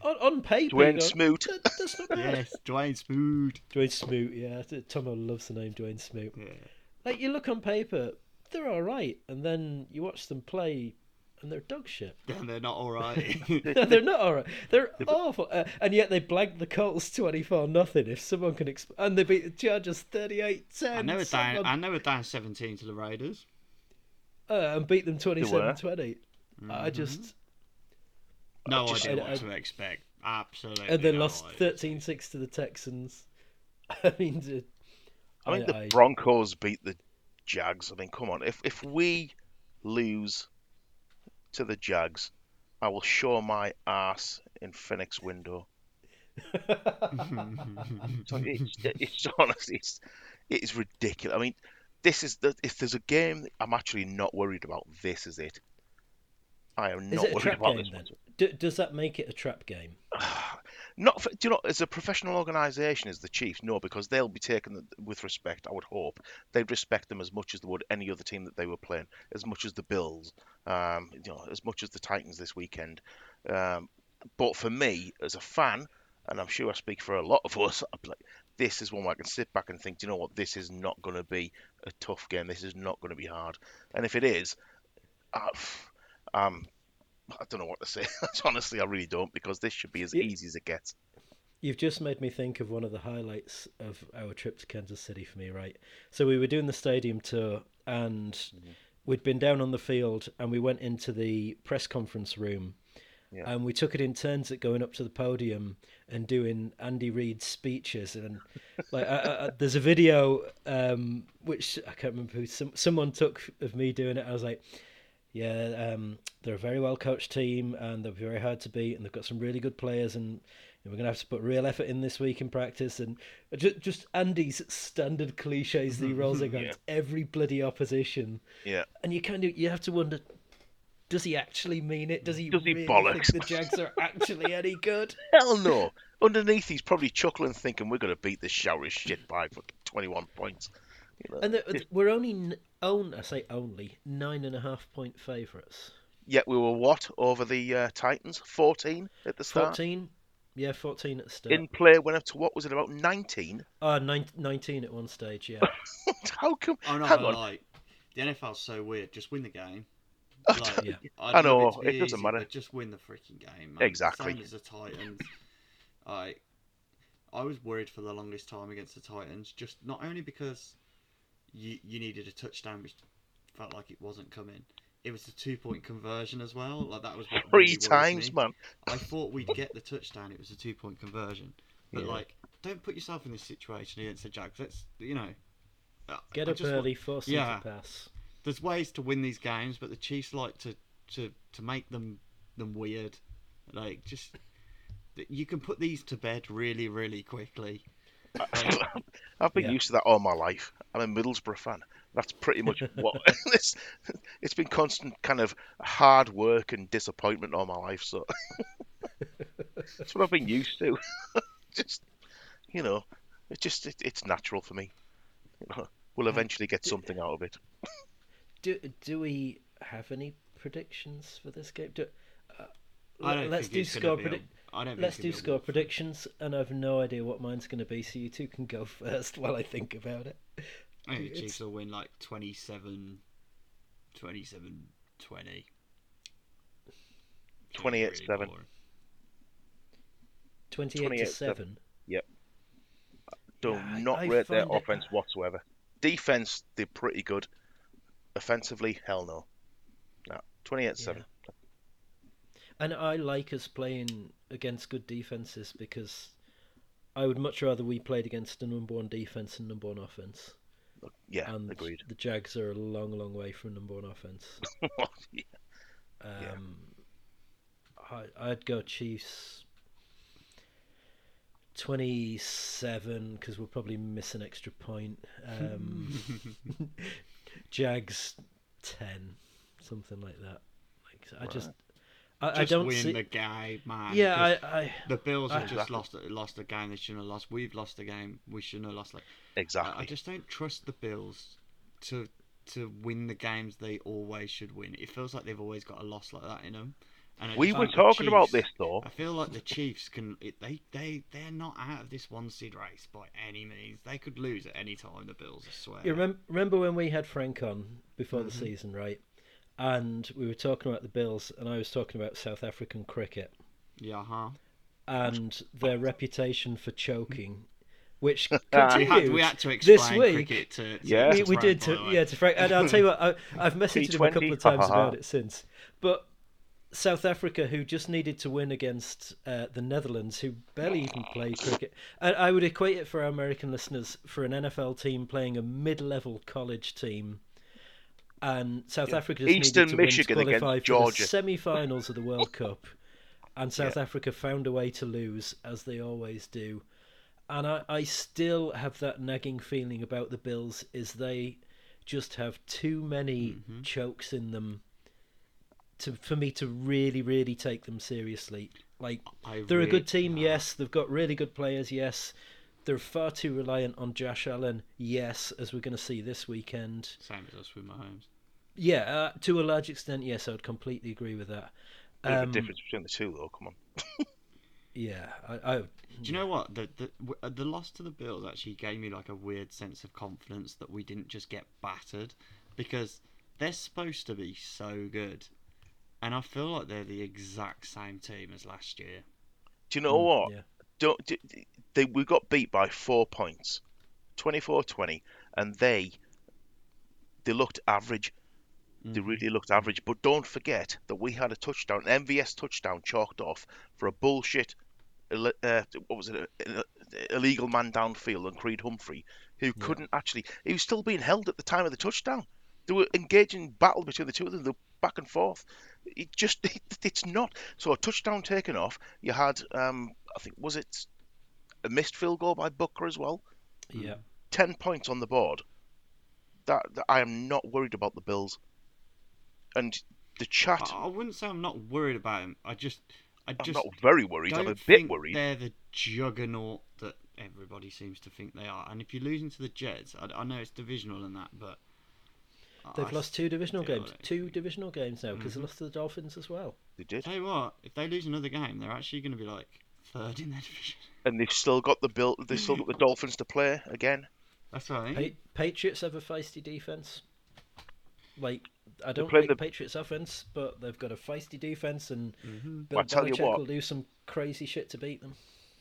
On, on paper, Dwayne you go, Smoot. "That- That's not bad. Yes, Dwayne Smooth. Dwayne Smoot, yeah. Tomo loves the name Dwayne Smoot. Yeah. Like you look on paper, they're all right, and then you watch them play, and they're dog shit. And they're not all right. they're not all right. They're awful, uh, and yet they blanked the Colts twenty-four nothing. If someone can, exp- and they beat the Chargers 38-10. I know we're down. I know we're down 17 to the Raiders. Uh, and beat them were. 27-20. I just No just- idea I- what I- to expect. Absolutely. and then no lost idea. 13-6 to the Texans. I mean, the- I think I- the Broncos beat the Jags. I mean, come on. If if we lose to the Jags, I will show my ass in Phoenix window. So it's, it's honestly, it's, it is ridiculous. I mean, this is the, if there's a game I'm actually not worried about, this is it. I am not worried about game this. then? does that make it a trap game? Not for, do you know as a professional organisation as the Chiefs, no, because they'll be taken with respect. I would hope they'd respect them as much as they would any other team that they were playing, as much as the Bills, um, you know, as much as the Titans this weekend. Um, but for me, as a fan, and I'm sure I speak for a lot of us, like, this is one where I can sit back and think, do you know what, this is not going to be a tough game. This is not going to be hard. And if it is, uh, um, I don't know what to say. Honestly, I really don't because this should be as Yeah. easy as it gets. You've just made me think of one of the highlights of our trip to Kansas City for me, right? So we were doing the stadium tour and Mm-hmm. we'd been down on the field and we went into the press conference room Yeah. and we took it in turns at going up to the podium and doing Andy Reid's speeches and like I, I, there's a video um, which I can't remember who some, someone took of me doing it. I was like, yeah, um, they're a very well coached team and they're very hard to beat and they've got some really good players and we're going to have to put real effort in this week in practice and just, just Andy's standard cliches that he rolls against every bloody opposition Yeah. and you kind of you have to wonder does he actually mean it does he Does he really bollocks? think the Jags are actually any good Hell no. Underneath, he's probably chuckling, thinking we're going to beat this shower shit by fucking 21 points. You know, And the, it- we're only own. I say only nine and a half point favourites. yet we were what over the uh, Titans? 14 at the start. Fourteen. Yeah, fourteen at the start. In play went up to what was it about 19? Ah, nine, 19 at one stage. Yeah. How come? I'm not hang on. lie. The NFL's so weird. Just win the game. Like, Yeah. I'd I know, it doesn't easy, matter. just win the freaking game. Man. Exactly. Same as the Titans. I, I was worried for the longest time against the Titans. Just not only because you you needed a touchdown, which felt like it wasn't coming. It was the two point conversion as well. Like that was what Three really times, me. man. I thought we'd get the touchdown. It was a two point conversion. But Yeah. like, don't put yourself in this situation against the Jags. Let's you know. Get I up just want- early, force them Yeah. pass. There's ways to win these games, but the Chiefs like to to to make them them weird. Like just you can put these to bed really really quickly. I've been Yeah. used to that all my life. I'm a Middlesbrough fan. That's pretty much what it's. It's been constant kind of hard work and disappointment all my life. So that's what I've been used to. just you know, it just it, it's natural for me. We'll eventually get something out of it. Do do we have any predictions for this game? Do, uh, I don't let's think do score be predict. I don't Let's do gonna be a score predictions, and I've no idea what mine's going to be. So you two can go first while I think about it. I think the It's- Chiefs will win like 27 27 20. 28-7. Twenty-eight to 28-7. Yep. Do Yeah, not I rate their find it- offense whatsoever. Defense, they're pretty good. Offensively, hell no. No, twenty-eight-seven. And I like us playing against good defenses because I would much rather we played against a number one defense and number one offense. Yeah, and agreed. the Jags are a long, long way from number one offense. Yeah. Um, I, I'd go Chiefs 27 because we'll probably miss an extra point. Um, Jags 10, something like that. Like I just, I, I Just don't win see. the game, man. yeah, 'cause I, I, the Bills have I- just lost lost a game they shouldn't have lost. We've lost a game we shouldn't have lost. Like Exactly. I, I just don't trust the Bills to to win the games they always should win. It feels like they've always got a loss like that in them. And we were think the talking about this though. I feel like the Chiefs can. They they they're not out of this one seed race by any means. They could lose at any time. The Bills, I swear. You remember, remember when we had Frank on before Mm-hmm. the season, right? And we were talking about the Bills, and I was talking about South African cricket Yeah, huh? and their reputation for choking, which We had, we had to this explain week. cricket to, to Yeah. We, to we Frank, did to yeah to Frank, and I'll tell you what I, I've messaged him a couple of times about it since. But South Africa, who just needed to win against uh, the Netherlands, who barely even play cricket, and I would equate it for our American listeners for an NFL team playing a mid-level college team. And South Africa just Eastern needed to Michigan win to qualify for the semi-finals of the World Cup, and South Africa found a way to lose, as they always do. And I, I still have that nagging feeling about the Bills is they just have too many Mm-hmm. chokes in them to for me to really, really take them seriously. Like I they're a good team, yes. They've got really good players, yes. They're far too reliant on Josh Allen, yes, as we're going to see this weekend. Same as us with Mahomes. Yeah, uh, to a large extent, yes, I would completely agree with that. Bit Um, a difference between the two, though. Come on. Yeah, I, I Do you know what the the uh, the loss to the Bills actually gave me like a weird sense of confidence that we didn't just get battered because they're supposed to be so good, and I feel like they're the exact same team as last year. Do you know mm, what? yeah. Don't d- d- they? We got beat by four points, 24-20, and they they looked average. They mm-hmm. really looked average. But don't forget that we had a touchdown, an MVS touchdown, chalked off for a bullshit. Uh, what was it? Uh, a, a- illegal man downfield on Creed Humphrey, who couldn't actually. He was still being held at the time of the touchdown. They were engaging battle between the two of them. They were back and forth. It just it, it's not. So a touchdown taken off. You had um, I think was it a missed field goal by Butker as well. yeah. Ten points on the board. That, that I am not worried about the Bills. And the chat. I, I wouldn't say I'm not worried about him. I just I I'm just not very worried. don't I'm a bit worried. they're the juggernaut that everybody seems to think they are. And if you're losing to the Jets, I, I know it's divisional and that, but They've I lost two divisional games. like- Two divisional games now because Mm-hmm. they lost to the Dolphins as well. They did, Tell you what, if they lose another game, they're actually going to be like third in their division. and they've still got the bill. They've still got the Dolphins to play again. That's right. Pa- Patriots have a feisty defense. Like I don't playing like the- the Patriots offense, but they've got a feisty defense, and Mm-hmm. Bill Well, I tell you Belichick what. will do some crazy shit to beat them.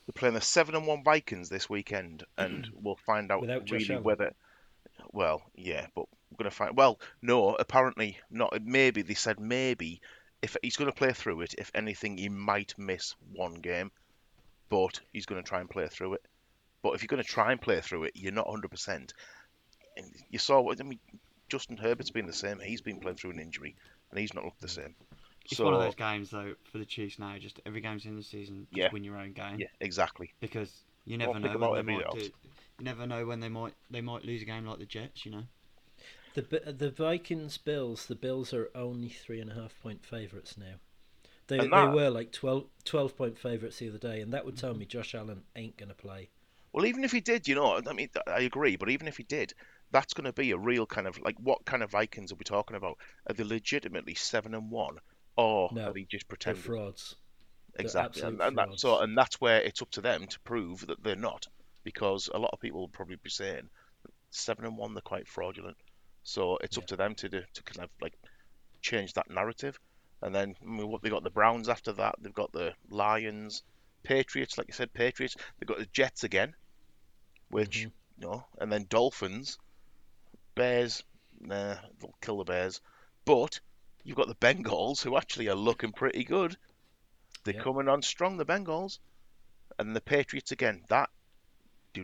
They're playing the seven and one Vikings this weekend, and we'll find out Without really whether. Well, yeah, but we're gonna find. Well, no, apparently not. Maybe they said maybe if he's gonna play through it. If anything, he might miss one game, but he's gonna try and play through it. But if you're gonna try and play through it, you're not hundred percent. And you saw what I mean. Justin Herbert's been the same. He's been playing through an injury, and he's not looked the same. It's so one of those games though for the Chiefs now. Just every game's in the season, just Yeah. win your own game yeah, exactly. because you never Well, know when they might do. You never know when they might they might lose a game like the Jets. You know. The the Vikings Bills. The Bills are only three and a half point favourites now. They And they were like 12, 12 point favourites the other day, and that would tell me Josh Allen ain't gonna play. Well, even if he did, you know, I mean, I agree, but even if he did, that's going to be a real kind of like what kind of Vikings are we talking about? Are they legitimately seven and one, or No, are they just They're pretending? frauds. They're Exactly, and, absolute and that, frauds. so and that's where it's up to them to prove that they're not, because a lot of people will probably be saying seven and one they're quite fraudulent. So it's up to them to do, to kind of like change that narrative, and then I mean, what they got the Browns after that, they've got the Lions, Patriots, like you said, Patriots. They've got the Jets again, which Mhm. you know, and then Dolphins, Bears. Nah, they'll kill the Bears, but you've got the Bengals who actually are looking pretty good. They're Yeah. coming on strong, the Bengals, and the Patriots again. That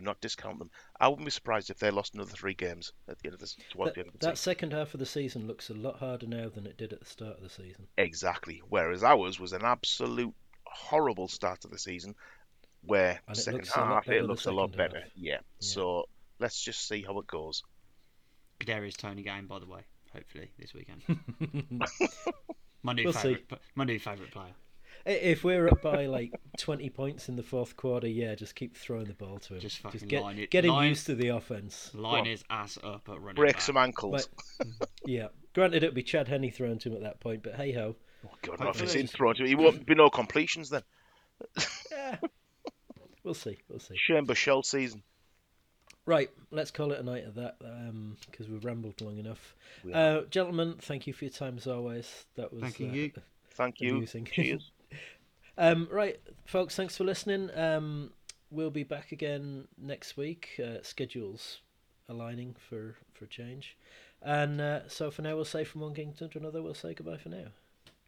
do not discount them. I wouldn't be surprised if they lost another three games at the end of this. Towards That, the end of the that season. second half of the season looks a lot harder now than it did at the start of the season. Exactly. Whereas ours was an absolute horrible start to the season, where And it second looks a lot half better it looks a lot better. half. Yeah. So let's just see how it goes. Kadarius Toney game, by the way. Hopefully this weekend. my new We'll see. My new favorite player. I- If we're up by like twenty points in the fourth quarter, yeah, just keep throwing the ball to him. Just fucking get, line it- get him line- used to the offense. Line his ass up at running Break back. some ankles. But- Yeah, granted it'd be Chad Henne thrown to him at that point, but hey ho. Oh, God, not if Hopefully it's in it's- thrown to He won't be no completions then. Yeah, we'll see, we'll see. Shane Buechele season. Right, let's call it a night of that because we've rambled long enough. Uh, gentlemen, thank you for your time as always. That was Thank you. uh, you. Thank you. Cheers. Um, right, folks, thanks for listening. Um, we'll be back again next week. Uh, schedules aligning for, for change. And uh, so for now, we'll say from one kingdom to another, we'll say goodbye for now.